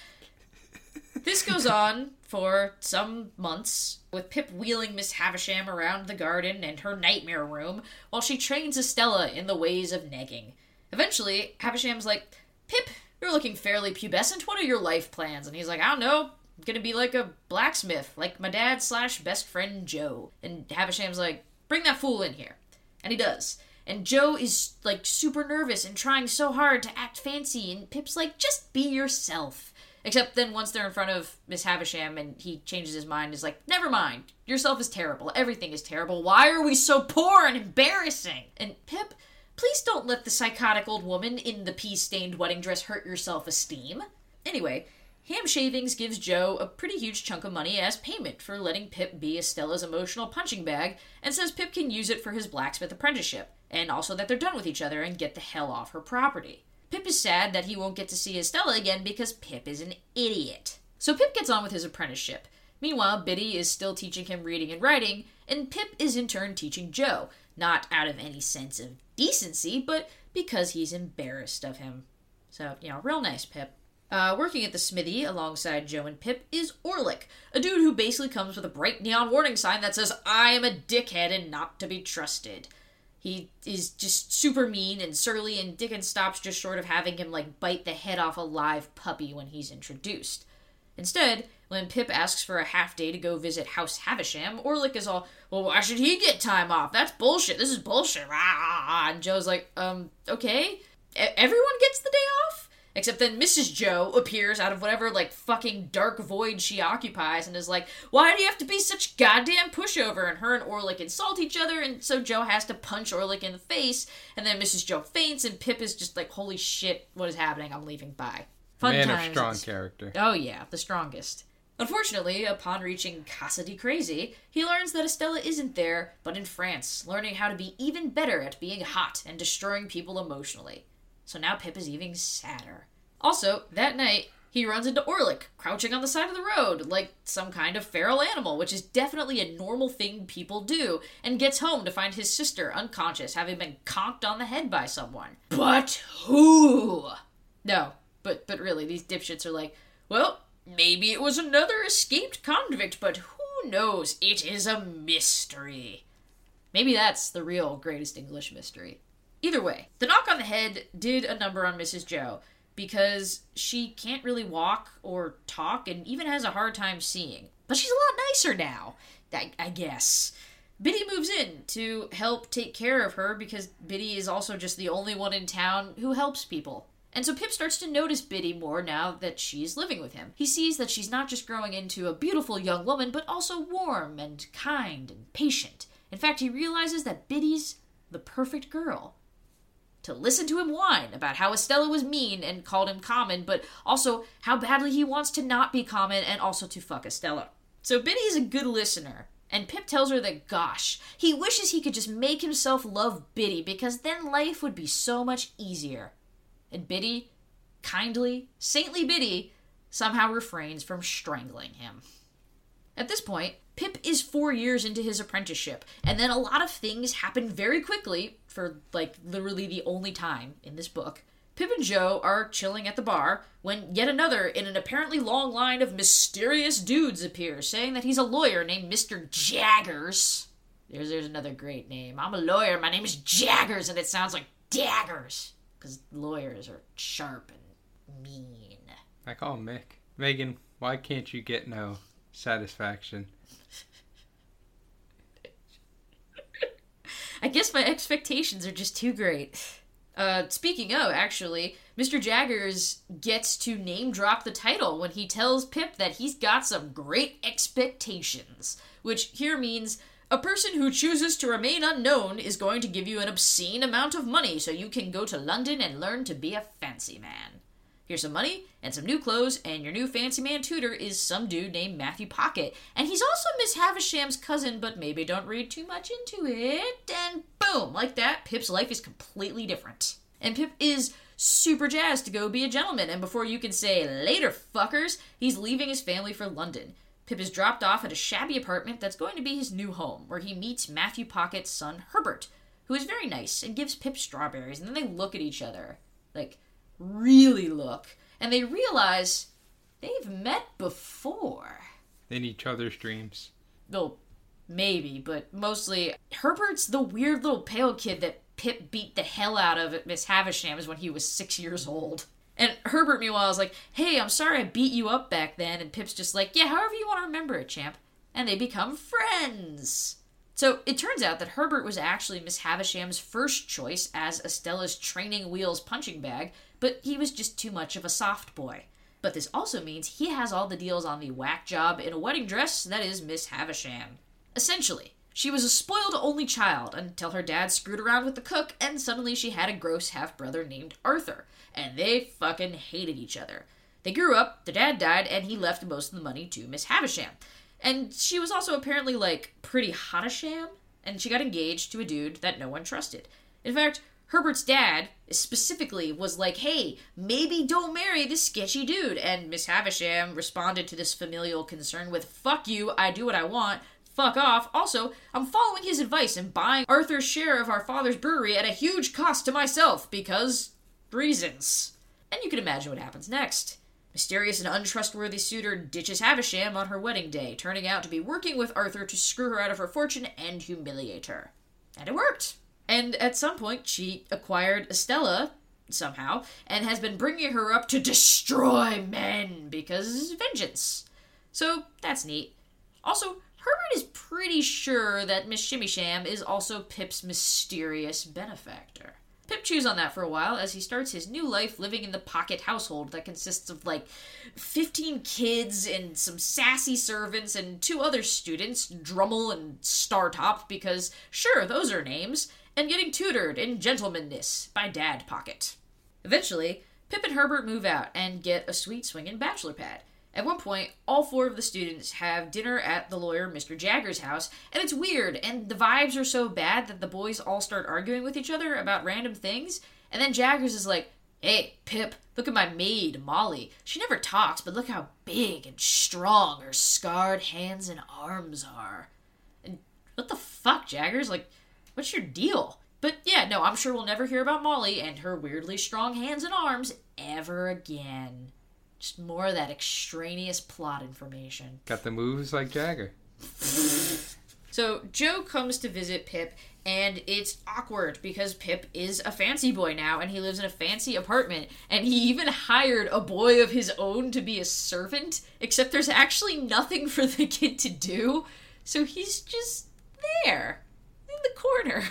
this goes on for some months, with Pip wheeling Miss Havisham around the garden and her nightmare room while she trains Estella in the ways of nagging. Eventually, Havisham's like, Pip, you're looking fairly pubescent. What are your life plans? And he's like, I don't know. I'm gonna be like a blacksmith, like my dad slash best friend Joe. And Havisham's like, bring that fool in here. And he does. And Joe is like super nervous and trying so hard to act fancy, and Pip's like, just be yourself. Except then once they're in front of Miss Havisham and he changes his mind, is like, never mind. Yourself is terrible. Everything is terrible. Why are we so poor and embarrassing? And Pip, please don't let the psychotic old woman in the pea stained wedding dress hurt your self esteem. Anyway, Ham Shavings gives Joe a pretty huge chunk of money as payment for letting Pip be Estella's emotional punching bag and says Pip can use it for his blacksmith apprenticeship, and also that they're done with each other and get the hell off her property. Pip is sad that he won't get to see Estella again because Pip is an idiot. So Pip gets on with his apprenticeship. Meanwhile, Biddy is still teaching him reading and writing, and Pip is in turn teaching Joe, not out of any sense of decency, but because he's embarrassed of him. So, you know, real nice, Pip. Uh, working at the smithy alongside Joe and Pip is Orlick, a dude who basically comes with a bright neon warning sign that says, I am a dickhead and not to be trusted. He is just super mean and surly, and Dickens stops just short of having him like bite the head off a live puppy when he's introduced. Instead, when Pip asks for a half day to go visit House Havisham, Orlick is all, Well, why should he get time off? That's bullshit. This is bullshit. And Joe's like, Um, okay. E- everyone gets the day off? Except then Mrs. Joe appears out of whatever, like, fucking dark void she occupies and is like, Why do you have to be such goddamn pushover? And her and Orlick insult each other, and so Joe has to punch Orlick in the face, and then Mrs. Joe faints, and Pip is just like, Holy shit, what is happening? I'm leaving. Bye. Fun Man times. of strong character. Oh, yeah, the strongest. Unfortunately, upon reaching Casa di Crazy, he learns that Estella isn't there, but in France, learning how to be even better at being hot and destroying people emotionally. So now Pip is even sadder. Also, that night, he runs into Orlick, crouching on the side of the road, like some kind of feral animal, which is definitely a normal thing people do, and gets home to find his sister unconscious, having been conked on the head by someone. But who? No, but but really, these dipshits are like, well, maybe it was another escaped convict, but who knows? It is a mystery. Maybe that's the real greatest English mystery. Either way, the knock on the head did a number on Mrs. Joe because she can't really walk or talk and even has a hard time seeing. But she's a lot nicer now, I, I guess. Biddy moves in to help take care of her because Biddy is also just the only one in town who helps people. And so Pip starts to notice Biddy more now that she's living with him. He sees that she's not just growing into a beautiful young woman, but also warm and kind and patient. In fact, he realizes that Biddy's the perfect girl. To listen to him whine about how Estella was mean and called him common, but also how badly he wants to not be common and also to fuck Estella. So Biddy's a good listener, and Pip tells her that, gosh, he wishes he could just make himself love Biddy because then life would be so much easier. And Biddy, kindly, saintly Biddy, somehow refrains from strangling him. At this point, Pip is four years into his apprenticeship, and then a lot of things happen very quickly, for like literally the only time in this book. Pip and Joe are chilling at the bar when yet another in an apparently long line of mysterious dudes appears, saying that he's a lawyer named Mr. Jaggers. There's, there's another great name. I'm a lawyer, my name is Jaggers, and it sounds like daggers, because lawyers are sharp and mean. I call him Mick. Megan, why can't you get no satisfaction? (laughs) I guess my expectations are just too great. Uh, speaking of, actually, Mr. Jaggers gets to name drop the title when he tells Pip that he's got some great expectations, which here means a person who chooses to remain unknown is going to give you an obscene amount of money so you can go to London and learn to be a fancy man. Here's some money and some new clothes, and your new fancy man tutor is some dude named Matthew Pocket. And he's also Miss Havisham's cousin, but maybe don't read too much into it. And boom, like that, Pip's life is completely different. And Pip is super jazzed to go be a gentleman, and before you can say, later, fuckers, he's leaving his family for London. Pip is dropped off at a shabby apartment that's going to be his new home, where he meets Matthew Pocket's son, Herbert, who is very nice and gives Pip strawberries, and then they look at each other. Like, really look. And they realize they've met before. In each other's dreams. Well, maybe, but mostly Herbert's the weird little pale kid that Pip beat the hell out of at Miss Havisham's when he was six years old. And Herbert, meanwhile, is like, hey, I'm sorry I beat you up back then. And Pip's just like, yeah, however you want to remember it, champ. And they become friends. So it turns out that Herbert was actually Miss Havisham's first choice as Estella's training wheels punching bag, but he was just too much of a soft boy. But this also means he has all the deals on the whack job in a wedding dress that is Miss Havisham. Essentially, she was a spoiled only child until her dad screwed around with the cook, and suddenly she had a gross half brother named Arthur, and they fucking hated each other. They grew up, the dad died, and he left most of the money to Miss Havisham. And she was also apparently like pretty hotasham, and she got engaged to a dude that no one trusted. In fact, Herbert's dad specifically was like, hey, maybe don't marry this sketchy dude. And Miss Havisham responded to this familial concern with, fuck you, I do what I want, fuck off. Also, I'm following his advice and buying Arthur's share of our father's brewery at a huge cost to myself because reasons. And you can imagine what happens next. Mysterious and untrustworthy suitor ditches Havisham on her wedding day, turning out to be working with Arthur to screw her out of her fortune and humiliate her. And it worked. And at some point, she acquired Estella, somehow, and has been bringing her up to destroy men because vengeance. So that's neat. Also, Herbert is pretty sure that Miss Shimmysham is also Pip's mysterious benefactor. Pip chews on that for a while as he starts his new life living in the pocket household that consists of like 15 kids and some sassy servants and two other students, Drummle and Startop, because sure, those are names, and getting tutored in gentlemanness by Dad Pocket. Eventually, Pip and Herbert move out and get a sweet swinging bachelor pad. At one point, all four of the students have dinner at the lawyer Mr. Jagger's house, and it's weird, and the vibes are so bad that the boys all start arguing with each other about random things, and then Jaggers is like, Hey, Pip, look at my maid, Molly. She never talks, but look how big and strong her scarred hands and arms are. And what the fuck, Jaggers? Like, what's your deal? But yeah, no, I'm sure we'll never hear about Molly and her weirdly strong hands and arms ever again. Just more of that extraneous plot information. Got the moves like Jagger. (laughs) So Joe comes to visit Pip, and it's awkward because Pip is a fancy boy now, and he lives in a fancy apartment, and he even hired a boy of his own to be a servant, except there's actually nothing (laughs) for the kid to do, so he's just there the corner.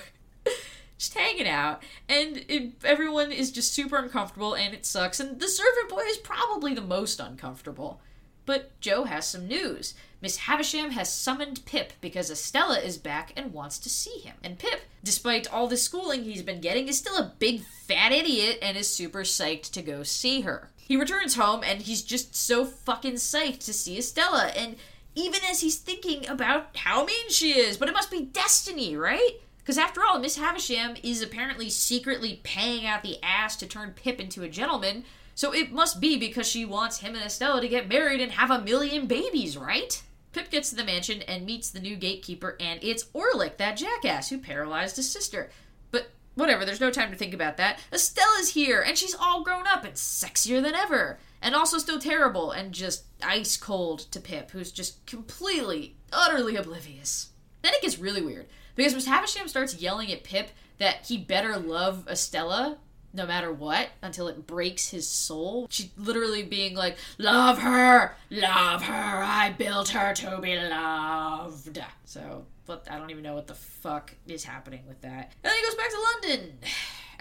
(laughs) just hanging out, and it, everyone is just super uncomfortable, and it sucks. And the servant boy is probably the most uncomfortable. But Joe has some news. Miss Havisham has summoned Pip because Estella is back and wants to see him. And Pip, despite all the schooling he's been getting, is still a big fat idiot and is super psyched to go see her. He returns home and he's just so fucking psyched to see Estella. And even as he's thinking about how mean she is, but it must be destiny, right? Because after all, Miss Havisham is apparently secretly paying out the ass to turn Pip into a gentleman, so it must be because she wants him and Estella to get married and have a million babies, right? Pip gets to the mansion and meets the new gatekeeper, and it's Orlick, that jackass who paralyzed his sister. But whatever, there's no time to think about that. Estella's here, and she's all grown up and sexier than ever, and also still terrible and just ice cold to Pip, who's just completely, utterly oblivious. Then it gets really weird because Miss Havisham starts yelling at Pip that he better love Estella no matter what until it breaks his soul. She literally being like, Love her! Love her! I built her to be loved. So, but I don't even know what the fuck is happening with that. And then he goes back to London.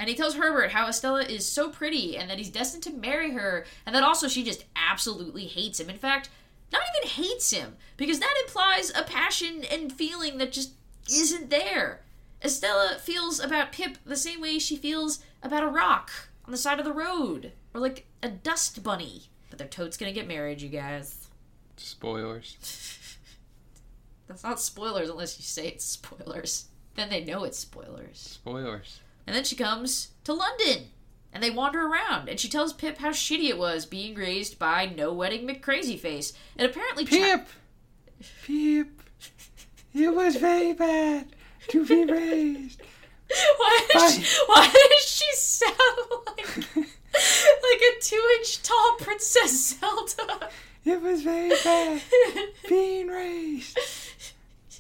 And he tells Herbert how Estella is so pretty and that he's destined to marry her, and that also she just absolutely hates him. In fact, not even hates him, because that implies a passion and feeling that just isn't there. Estella feels about Pip the same way she feels about a rock on the side of the road. or like a dust bunny. But they're totes gonna get married, you guys. Spoilers. (laughs) That's not spoilers unless you say it's spoilers. Then they know it's spoilers. Spoilers. And then she comes to London. And they wander around, and she tells Pip how shitty it was being raised by No Wedding McCrazyface. And apparently, Pip! Pip! It was very bad to be raised. (laughs) why, does she, why does she sound like (laughs) like a two-inch tall Princess Zelda? It was very bad being raised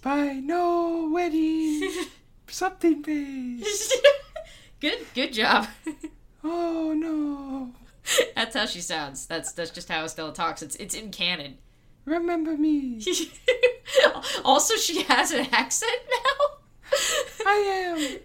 by no wedding (laughs) something face. Good, good job. (laughs) Oh no. (laughs) That's how she sounds. That's that's just how Estella talks. It's it's in canon. Remember me. (laughs) also, she has an accent now. I am.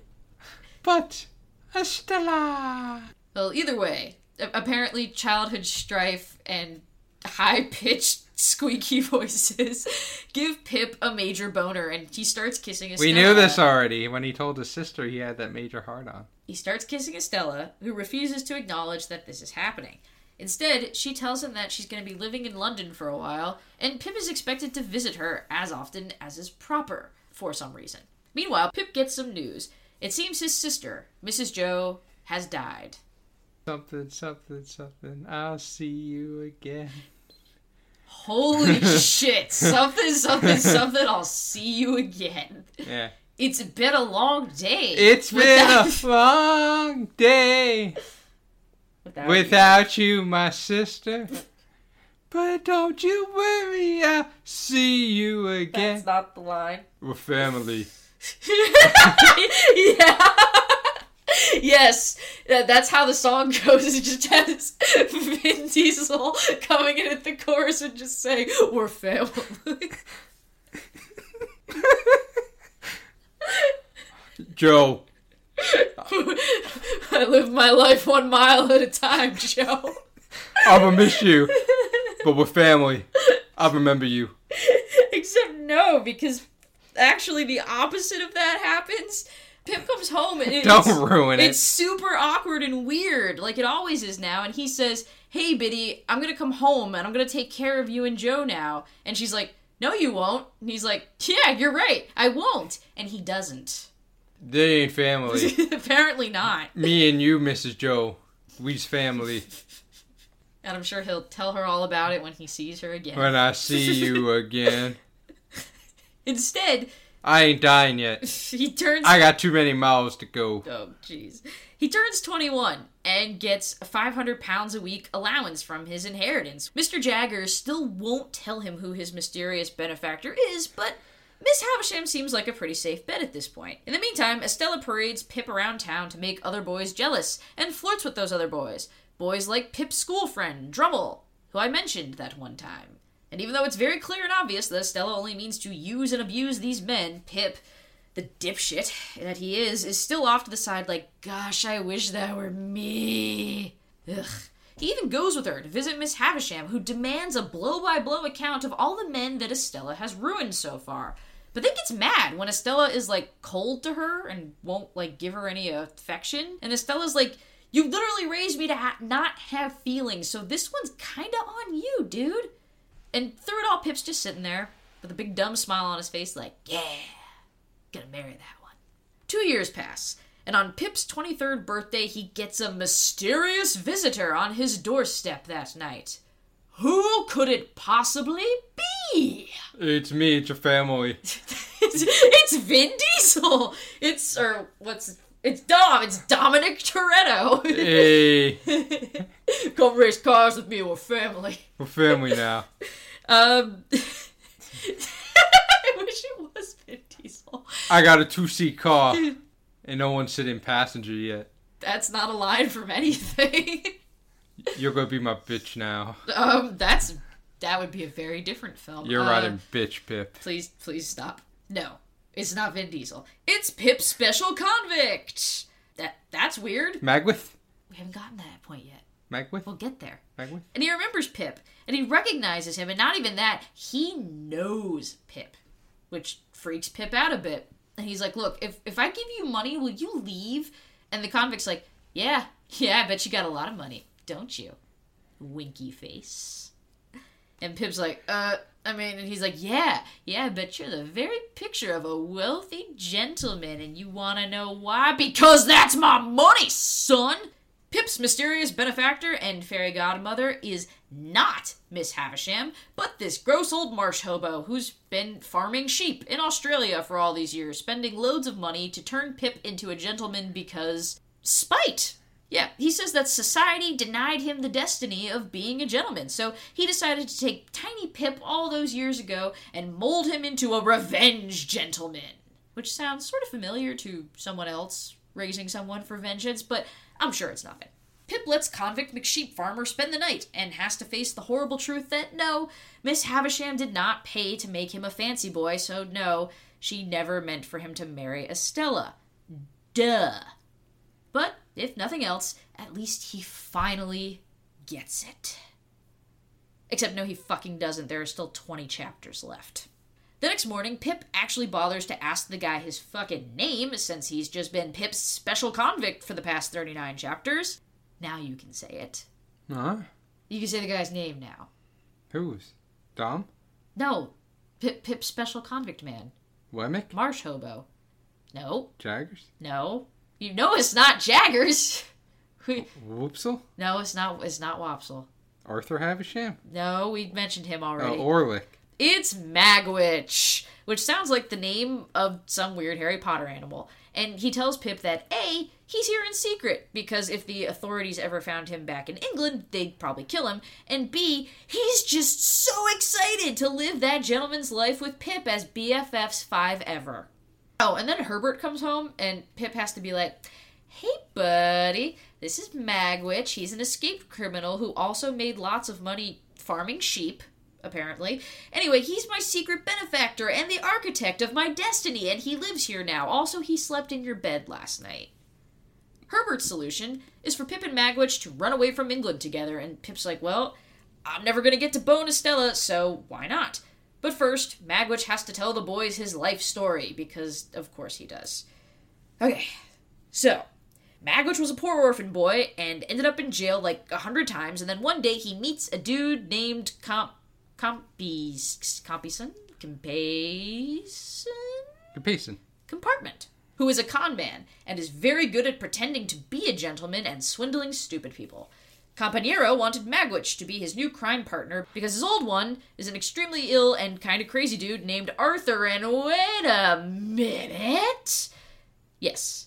But Estella. Well, either way, apparently childhood strife and high pitched squeaky voices give Pip a major boner, and he starts kissing Estella. We knew this already when he told his sister he had that major heart on. He starts kissing Estella, who refuses to acknowledge that this is happening. Instead, she tells him that she's going to be living in London for a while, and Pip is expected to visit her as often as is proper, for some reason. Meanwhile, Pip gets some news. It seems his sister, Mrs. Joe, has died. Something, something, something. I'll see you again. Holy (laughs) shit! Something, something, something, I'll see you again. Yeah. It's been a long day. It's been a (laughs) long day without, without you, my sister. But don't you worry, I'll see you you. again. That's not the line. We're family. (laughs) (laughs) yeah. yes, that's how the song goes. It just has Vin Diesel coming in at the chorus and just saying, "We're family." Joe, I live my life one mile at a time, Joe. I'm gonna miss you, but we're family. I remember you. Except no, because actually the opposite of that happens. Pip comes home and it's, Don't ruin it. it's super awkward and weird, like it always is now. And he says, "Hey, Biddy, I'm gonna come home and I'm gonna take care of you and Joe now." And she's like, "No, you won't." And he's like, "Yeah, you're right, I won't." And he doesn't. They ain't family. (laughs) Apparently not. Me and you, Mrs. Joe, we's family. And I'm sure he'll tell her all about it when he sees her again. When I see you (laughs) again, Instead, I ain't dying yet. (laughs) he turns I got too many miles to go. Oh, jeez. He turns 21 and gets 500 pounds a week allowance from his inheritance. Mr. Jagger still won't tell him who his mysterious benefactor is, but Miss Havisham seems like a pretty safe bet at this point. In the meantime, Estella parades Pip around town to make other boys jealous and flirts with those other boys. Boys like Pip's school friend, Drummle, who I mentioned that one time. And even though it's very clear and obvious that Estella only means to use and abuse these men, Pip, the dipshit that he is, is still off to the side like, gosh, I wish that were me. Ugh. He even goes with her to visit Miss Havisham, who demands a blow by blow account of all the men that Estella has ruined so far. But then gets mad when Estella is like cold to her and won't like give her any affection. And Estella's like, You literally raised me to ha- not have feelings, so this one's kinda on you, dude. And through it all, Pip's just sitting there with a big dumb smile on his face, like, Yeah, gonna marry that one. Two years pass, and on Pip's 23rd birthday, he gets a mysterious visitor on his doorstep that night. Who could it possibly be? It's me, it's your family. it's, (laughs) it's Vin Diesel. It's or what's it's Dom. It's Dominic Toretto. Hey, (laughs) Come race cars with me. We're family. we're family now. (laughs) Um, I wish it was Vin Diesel. I got a two seat car, and no one's sitting passenger yet. That's not a line from anything. (laughs) You're gonna be my bitch now. um, that's that would be a very different film. You're Uh, riding bitch, Pip. Please, please stop. No, it's not Vin Diesel. It's Pip Special Convict. That that's weird. Magwitch? We haven't gotten to that point yet. Magwitch? We'll get there. Magwitch? And he remembers Pip, and he recognizes him, and not even that, he knows Pip, which freaks Pip out a bit. And he's like, Look, if, if I give you money, will you leave? And the convict's like, Yeah, yeah, I bet you got a lot of money. don't you? Winky face. And Pip's like, uh, I mean, and he's like, yeah, yeah, I bet you're the very picture of a wealthy gentleman, and you want to know why? Because that's my money, son! Pip's mysterious benefactor and fairy godmother is not Miss Havisham, but this gross old marsh hobo who's been farming sheep in Australia for all these years, spending loads of money to turn Pip into a gentleman because spite. Yeah, he says that society denied him the destiny of being a gentleman, so he decided to take tiny Pip all those years ago and mold him into a revenge gentleman. Which sounds sort of familiar to someone else raising someone for vengeance, but I'm sure it's nothing. Pip lets convict McSheep Farmer spend the night and has to face the horrible truth that no, Miss Havisham did not pay to make him a fancy boy, so no, she never meant for him to marry Estella. Duh. But if nothing else, at least he finally gets it. Except no, he fucking doesn't. There are still 20 chapters left. The next morning, Pip actually bothers to ask the guy his fucking name since he's just been Pip's special convict for the past 39 chapters. Now you can say it. Huh? You can say the guy's name now. Who's? Dom? No, Pip Pip's special convict man. Wemmick? Marsh hobo. No, Jaggers? no. You know it's not Jaggers. (laughs) We, Whoopsel? no, it's not. It's not Wopsle. Arthur Havisham? No, we mentioned him Oh, already. Uh, Orlick. It's Magwitch, which sounds like the name of some weird Harry Potter animal. And he tells Pip that A, he's here in secret, because if the authorities ever found him back in England, they'd probably kill him. And B, he's just so excited to live that gentleman's life with Pip as BFFs 5 ever. Oh, and then Herbert comes home, and Pip has to be like, Hey, buddy, this is Magwitch. He's an escaped criminal who also made lots of money farming sheep, apparently. Anyway, he's my secret benefactor and the architect of my destiny, and he lives here now. Also, he slept in your bed last night. Herbert's solution is for Pip and Magwitch to run away from England together, and Pip's like, well, I'm never gonna get to bone Estella, so why not? But first, Magwitch has to tell the boys his life story, because of course he does. Okay, so Magwitch was a poor orphan boy and ended up in jail like a hundred times, and then one day he meets a dude named Comp Compis Compison Compayson Capacin. Compartment, who is a con man and is very good at pretending to be a gentleman and swindling stupid people. Campaniero wanted Magwitch to be his new crime partner because his old one is an extremely ill and kind of crazy dude named Arthur. And wait a minute! Yes,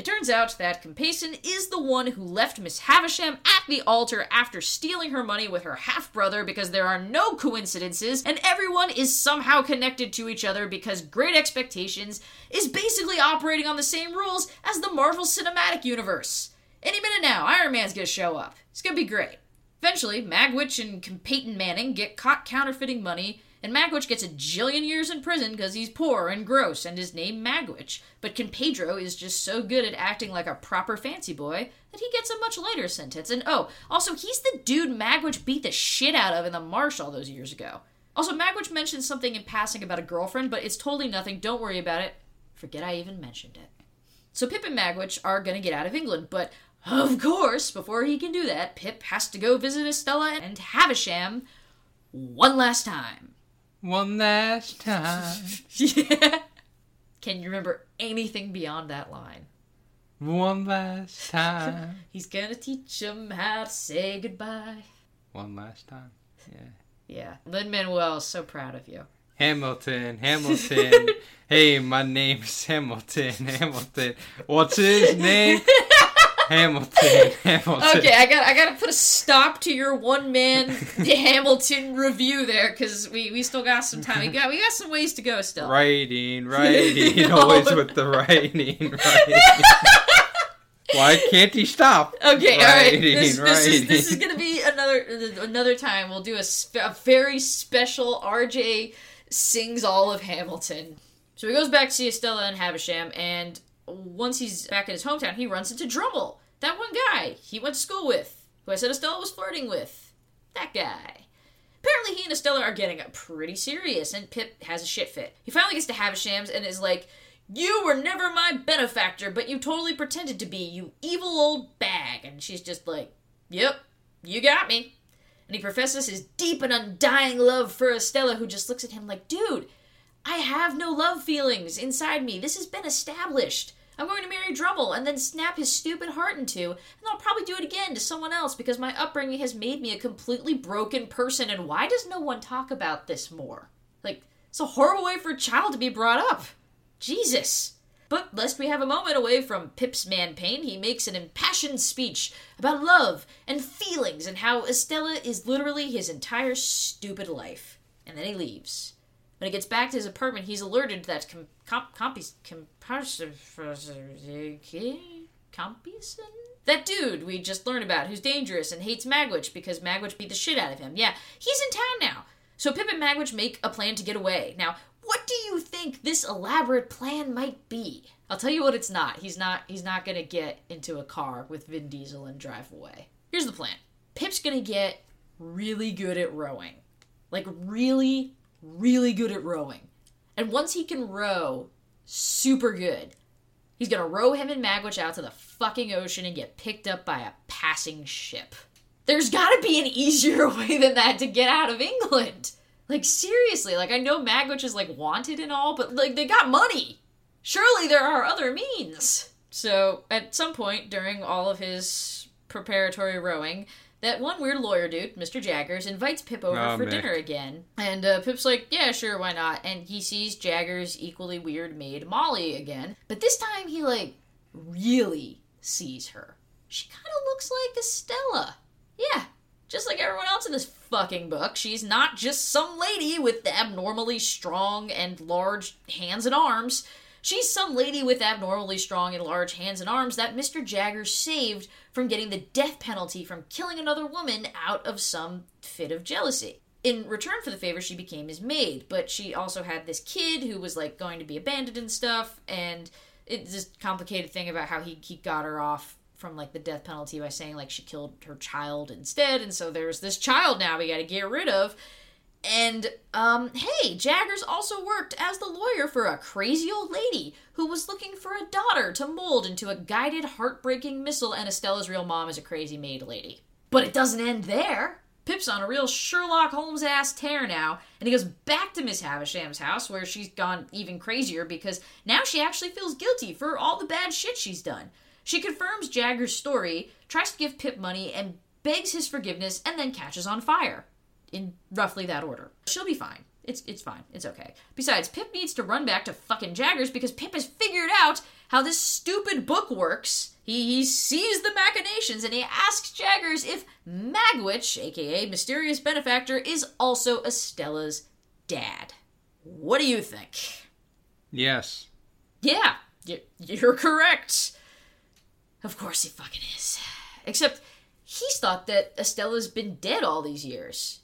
it turns out that Compeyson is the one who left Miss Havisham at the altar after stealing her money with her half brother because there are no coincidences and everyone is somehow connected to each other because Great Expectations is basically operating on the same rules as the Marvel Cinematic Universe. Any minute now, Iron Man's gonna show up. It's gonna be great. Eventually, Magwitch and Peyton Manning get caught counterfeiting money, and Magwitch gets a jillion years in prison because he's poor and gross and is named Magwitch. But Pedro is just so good at acting like a proper fancy boy that he gets a much lighter sentence. And oh, also, he's the dude Magwitch beat the shit out of in the marsh all those years ago. Also, Magwitch mentions something in passing about a girlfriend, but it's totally nothing. Don't worry about it. Forget I even mentioned it. So Pip and Magwitch are gonna get out of England, but of course, before he can do that, Pip has to go visit Estella and Havisham one last time. One last time. (laughs) yeah. Can you remember anything beyond that line? One last time. (laughs) He's gonna teach him how to say goodbye. One last time. Yeah. Yeah. Lin Manuel, so proud of you. Hamilton, (laughs) Hamilton. hey, my name's Hamilton, Hamilton. What's his name? Hamilton, (laughs) Hamilton. Okay, I got I got to put a stop to your one man (laughs) Hamilton review there because we, we still got some time. We got we got some ways to go still. Writing, (laughs) writing, always with the writing, writing. Why can't he stop? Okay, all right. This, this is this is gonna be another another time. We'll do a, sp- a very special RJ sings all of Hamilton. So he goes back to see Estella and Havisham, and once he's back in his hometown, he runs into Drummle, that one guy he went to school with, who I said Estella was flirting with. That guy. Apparently, he and Estella are getting pretty serious, and Pip has a shit fit. He finally gets to Havisham's and is like, You were never my benefactor, but you totally pretended to be, you evil old bag. And she's just like, Yep, You got me. And he professes his deep and undying love for Estella, who just looks at him like, dude, I have no love feelings inside me. This has been established. I'm going to marry Drummle and then snap his stupid heart in two, and I'll probably do it again to someone else because my upbringing has made me a completely broken person, and why does no one talk about this more? Like, it's a horrible way for a child to be brought up. Jesus. But lest we have a moment away from Pip's man pain, he makes an impassioned speech about love and feelings and how Estella is literally his entire stupid life. And then he leaves. When he gets back to his apartment, he's alerted that com- comp- compis- compison? That dude we just learned about who's dangerous and hates Magwitch because Magwitch beat the shit out of him. Yeah, he's in town now. So Pip and Magwitch make a plan to get away. Now, what do you think this elaborate plan might be? I'll tell you what it's not. He's not he's not to get into a car with Vin Diesel and drive away. Here's the plan. Pip's to get really good at rowing. Like really really good at rowing. And once he can row super good, he's going to row him and Magwitch out to the fucking ocean and get picked up by a passing ship. There's got to be an easier (laughs) way than that to get out of England. Like seriously, like I know Magwitch is like wanted and all, but like they got money. Surely there are other means. So at some point during all of his preparatory rowing, that one weird lawyer dude, Mr. Jaggers, invites Pip over Oh, for Mick. dinner again. And uh, Pip's like, yeah, sure, why not? And he sees Jaggers' equally weird maid, Molly, again. But this time he, like, really sees her. She kind of looks like Estella. Yeah, just like everyone else in this fucking book, she's not just some lady with abnormally strong and large hands and arms. She's some lady with abnormally strong and large hands and arms that Mr. Jagger saved from getting the death penalty from killing another woman out of some fit of jealousy. In return for the favor, she became his maid, but she also had this kid who was like going to be abandoned and stuff, and it's this complicated thing about how he, he got her off from like the death penalty by saying like she killed her child instead, and so there's this child now we gotta get rid of. And um, hey, Jaggers also worked as the lawyer for a crazy old lady who was looking for a daughter to mold into a guided, heartbreaking missile, and Estella's real mom is a crazy maid lady. But it doesn't end there. Pip's on a real Sherlock Holmes ass tear now, and he goes back to Miss Havisham's house where she's gone even crazier because now she actually feels guilty for all the bad shit she's done. She confirms Jagger's story, tries to give Pip money, and begs his forgiveness, and then catches on fire in roughly that order. She'll be fine. It's it's fine. It's okay. Besides, Pip needs to run back to fucking Jaggers because Pip has figured out how this stupid book works. He, he sees the machinations and he asks Jaggers if Magwitch, aka Mysterious Benefactor, is also Estella's dad. What do you think? Yes. Yeah, y- you're correct. Of course he fucking is. Except he's thought that Estella's been dead all these years.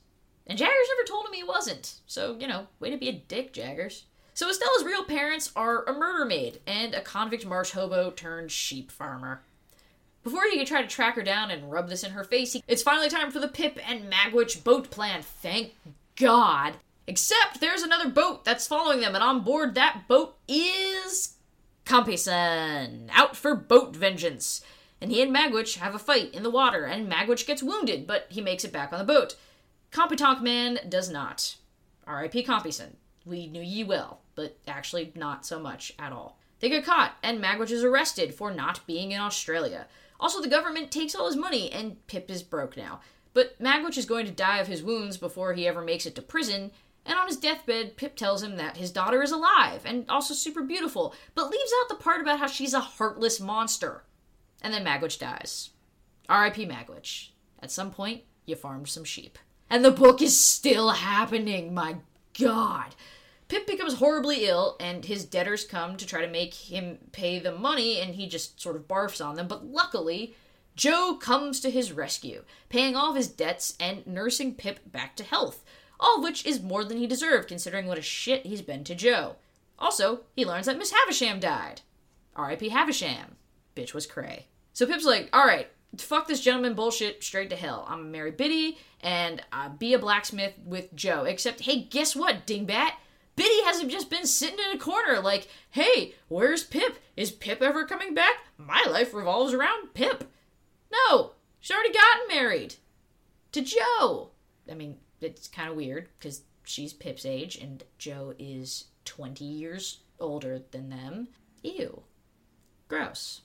And Jaggers never told him he wasn't. So, you know, way to be a dick, Jaggers. So Estella's real parents are a murder maid and a convict marsh hobo turned sheep farmer. Before he could try to track her down and rub this in her face, he- it's finally time for the Pip and Magwitch boat plan. Thank God. Except there's another boat that's following them, and on board that boat is Compeyson, out for boat vengeance. And he and Magwitch have a fight in the water, and Magwitch gets wounded, but he makes it back on the boat. Competonk Man does not. R.I.P. Compeyson. We knew ye well, but actually not so much at all. They get caught, and Magwitch is arrested for not being in Australia. Also, the government takes all his money, and Pip is broke now. But Magwitch is going to die of his wounds before he ever makes it to prison, and on his deathbed, Pip tells him that his daughter is alive and also super beautiful, but leaves out the part about how she's a heartless monster. And then Magwitch dies. R.I.P. Magwitch. At some point, you farmed some sheep. And the book is still happening, my god. Pip becomes horribly ill, and his debtors come to try to make him pay the money, and he just sort of barfs on them. But luckily, Joe comes to his rescue, paying off his debts and nursing Pip back to health, all of which is more than he deserved considering what a shit he's been to Joe. Also, he learns that Miss Havisham died. R.I.P. Havisham. Bitch was cray. So Pip's like, alright, fuck this gentleman bullshit straight to hell. I'm gonna Biddy and uh, be a blacksmith with Joe. Except, hey, guess what, dingbat? Biddy hasn't just been sitting in a corner like, hey, where's Pip? Is Pip ever coming back? My life revolves around Pip. No, she's already gotten married. to Joe. I mean, it's kind of weird because she's Pip's age and Joe is 20 years older than them. Ew. Gross.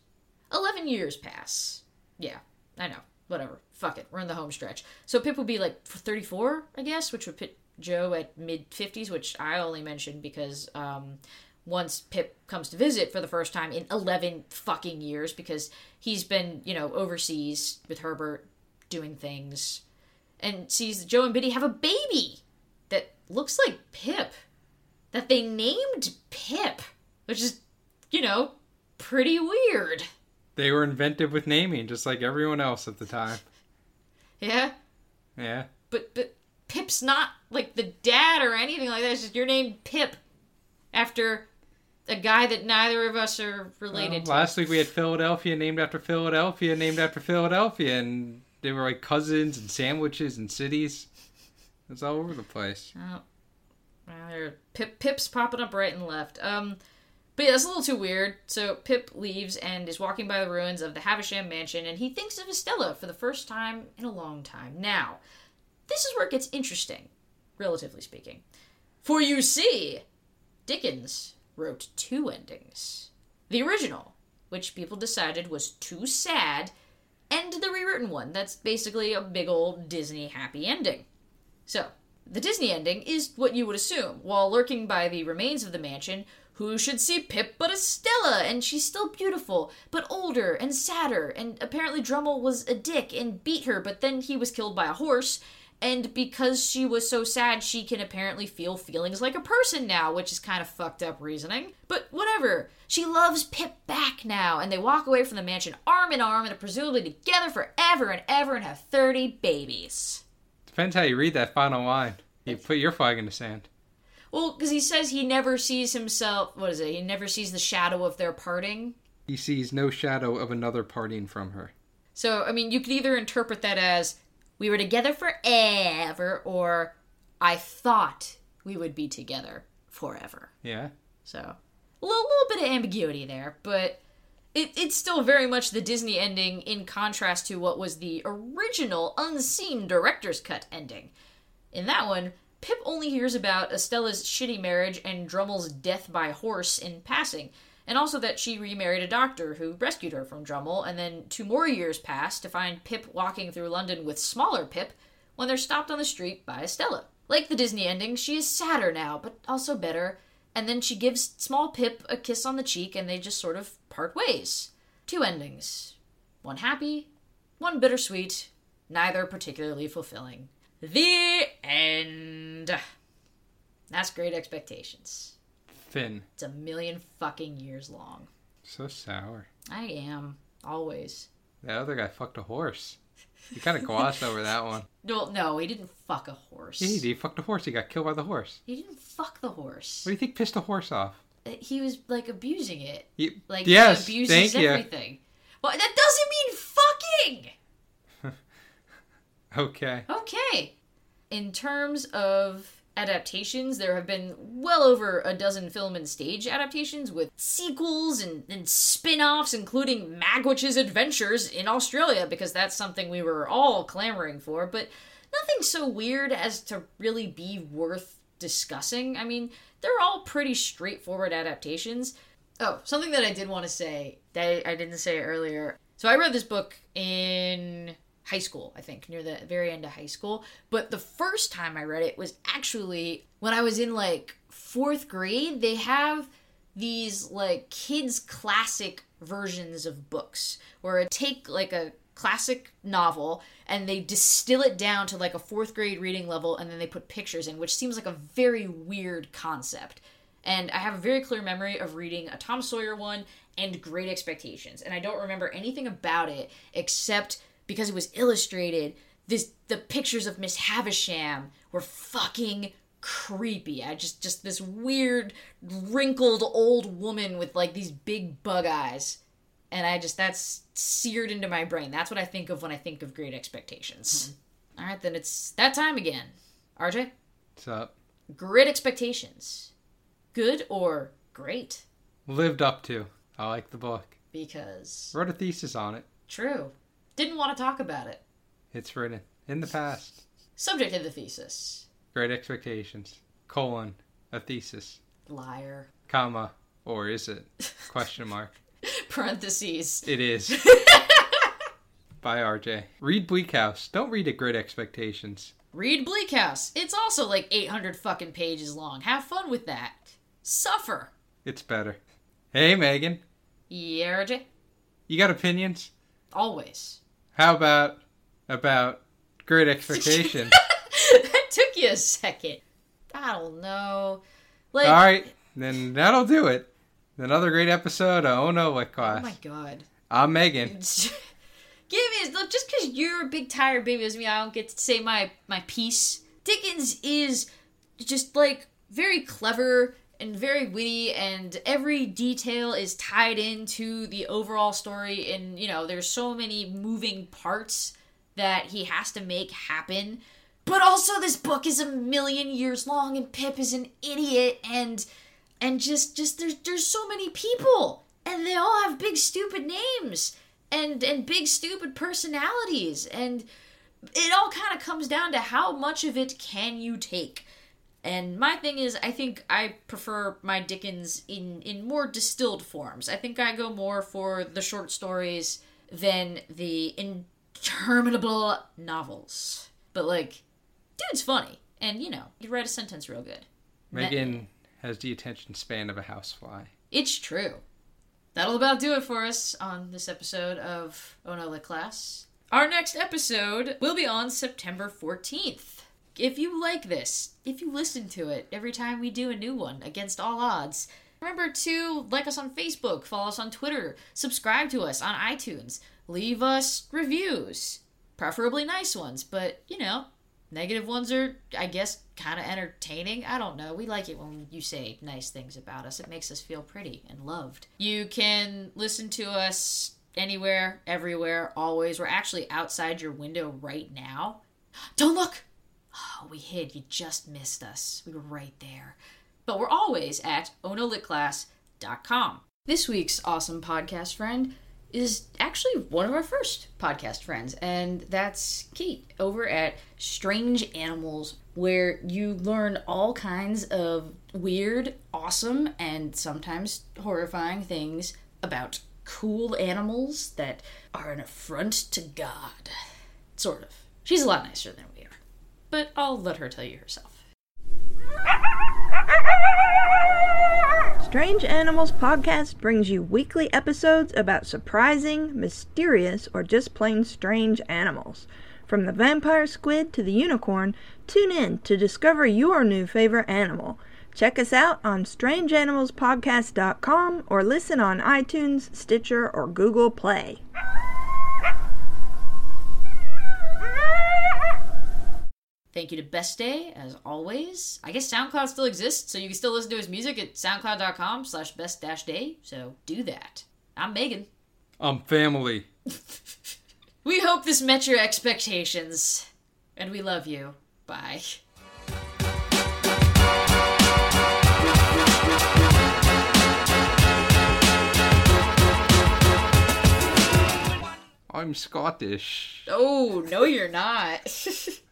11 years pass. Yeah, I know. Whatever. Fuck it. We're in the home stretch. So Pip would be like 34, I guess, which would put Joe at mid 50s, which I only mentioned because um, once Pip comes to visit for the first time in 11 fucking years, because he's been, you know, overseas with Herbert doing things, and sees Joe and Biddy have a baby that looks like Pip, that they named Pip, which is, you know, pretty weird. They were inventive with naming, just like everyone else at the time. Yeah? Yeah. But but Pip's not like the dad or anything like that. It's just your name Pip after a guy that neither of us are related Well, last week we had Philadelphia named after Philadelphia, named after Philadelphia, and they were like cousins and sandwiches and cities. It's all over the place. Oh. Well, Pip Pip's popping up right and left. Um but yeah, that's a little too weird. So Pip leaves and is walking by the ruins of the Havisham mansion and he thinks of Estella for the first time in a long time. Now, this is where it gets interesting, relatively speaking. For you see, Dickens wrote two endings. The original, which people decided was too sad, and the rewritten one that's basically a big old Disney happy ending. So, the Disney ending is what you would assume. While lurking by the remains of the mansion, who should see Pip but Estella? And she's still beautiful, but older and sadder. And apparently Drummle was a dick and beat her, but then he was killed by a horse. And because she was so sad, she can apparently feel feelings like a person now, which is kind of fucked up reasoning. But whatever. She loves Pip back now, and they walk away from the mansion arm in arm and are presumably together forever and ever and have 30 babies. Depends how you read that final line. You put your flag in the sand. Well, because he says he never sees himself. What is it? He never sees the shadow of their parting. He sees no shadow of another parting from her. So, I mean, you could either interpret that as we were together forever, or I thought we would be together forever. Yeah. So, a little, little bit of ambiguity there, but it, it's still very much the Disney ending in contrast to what was the original unseen director's cut ending. In that one, Pip only hears about Estella's shitty marriage and Drummle's death by horse in passing, and also that she remarried a doctor who rescued her from Drummle, and then two more years pass to find Pip walking through London with smaller Pip when they're stopped on the street by Estella. Like the Disney ending, she is sadder now, but also better, and then she gives small Pip a kiss on the cheek and they just sort of part ways. Two endings. One happy, one bittersweet, neither particularly fulfilling. The end. That's great expectations. Fin. It's a million fucking years long. So sour. I am. Always. That other guy fucked a horse. You kind of glossed over that one. (laughs) Well, no, he didn't fuck a horse. Yeah, he did. He fucked a horse. He got killed by the horse. He didn't fuck the horse. What do you think pissed a horse off? Uh, He was like abusing it. You, Like yes, he abuses thank you. everything. Well, that doesn't mean fucking. Okay. Okay. In terms of adaptations, there have been well over a dozen film and stage adaptations with sequels and, and spin offs, including Magwitch's Adventures in Australia, because that's something we were all clamoring for, but nothing so weird as to really be worth discussing. I mean, they're all pretty straightforward adaptations. Oh, something that I did want to say that I didn't say earlier. So I read this book in high school, I think, near the very end of high school. But the first time I read it was actually when I was in like fourth grade. They have these like kids' classic versions of books where take like a classic novel and they distill it down to like a fourth grade reading level and then they put pictures in, which seems like a very weird concept. And I have a very clear memory of reading a Tom Sawyer one and Great Expectations. And I don't remember anything about it except because it was illustrated. This the pictures of Miss Havisham were fucking creepy. I just just this weird wrinkled old woman with like these big bug eyes. And I just that's seared into my brain. That's what I think of when I think of Great Expectations. Mm-hmm. All right, then it's that time again. RJ, What's up? Great Expectations. Good or great? Lived up to. I like the book. Because Wrote a thesis on it. true. Didn't want to talk about it. It's written. in the past. Subject of the thesis. Great expectations. Colon. A thesis. Liar. Comma. Or is it? Question mark. (laughs) Parentheses. It is. (laughs) By RJ. Read Bleak House. Don't read it Great Expectations. Read Bleak House. It's also like 800 fucking pages long. Have fun with that. Suffer. It's better. Hey, Megan. Yeah, RJ. You got opinions? Always. How about about Great (laughs) Expectation? that took you a second. I don't know. Like, All right, then that'll do it. Another great episode of Oh No What oh my god. I'm Megan. (laughs) Give me look just because you're a big tired baby doesn't mean I don't get to say my my piece. Dickens is just like very clever and very witty and every detail is tied into the overall story. And you know there's so many moving parts that he has to make happen. But also this book is a million years long and pip is an idiot and and just just there's there's so many people and they all have big stupid names and and big stupid personalities and it all kind of comes down to how much of it can you take and my thing is i think i prefer my dickens in in more distilled forms i think i go more for the short stories than the interminable novels but like dude's funny and you know he write a sentence real good Megan has the attention span of a housefly. it's true. That'll about do it for us on this episode of Oh No Lit Class. Our next episode will be on September 14th. If you like this, if you listen to it every time we do a new one against all odds, remember to like us on Facebook, follow us on Twitter, subscribe to us on iTunes, leave us reviews. Preferably nice ones, but you know, negative ones are, I guess, kind of entertaining. I don't know. We like it when you say nice things about us. It makes us feel pretty and loved. You can listen to us anywhere, everywhere, always. We're actually outside your window right now. Don't look! Oh, we hid. You just missed us. We were right there. But we're always at onolitclass.com. This week's awesome podcast friend is actually one of our first podcast friends, and that's Kate over at Strange Animals, where you learn all kinds of weird, awesome, and sometimes horrifying things about cool animals that are an affront to God. Sort of. She's a lot nicer than. But I'll let her tell you herself. Strange Animals Podcast brings you weekly episodes about surprising, mysterious, or just plain strange animals. From the vampire squid to the unicorn, tune in to discover your new favorite animal. Check us out on strangeanimalspodcast.com or listen on iTunes, Stitcher, or Google Play. Thank you to Best Day, as always. I guess SoundCloud still exists, so you can still listen to his music at soundcloud.com slash best dash day, so do that. I'm Megan. I'm family. (laughs) We hope this met your expectations, and we love you. Bye. I'm Scottish. Oh, no, you're not. (laughs)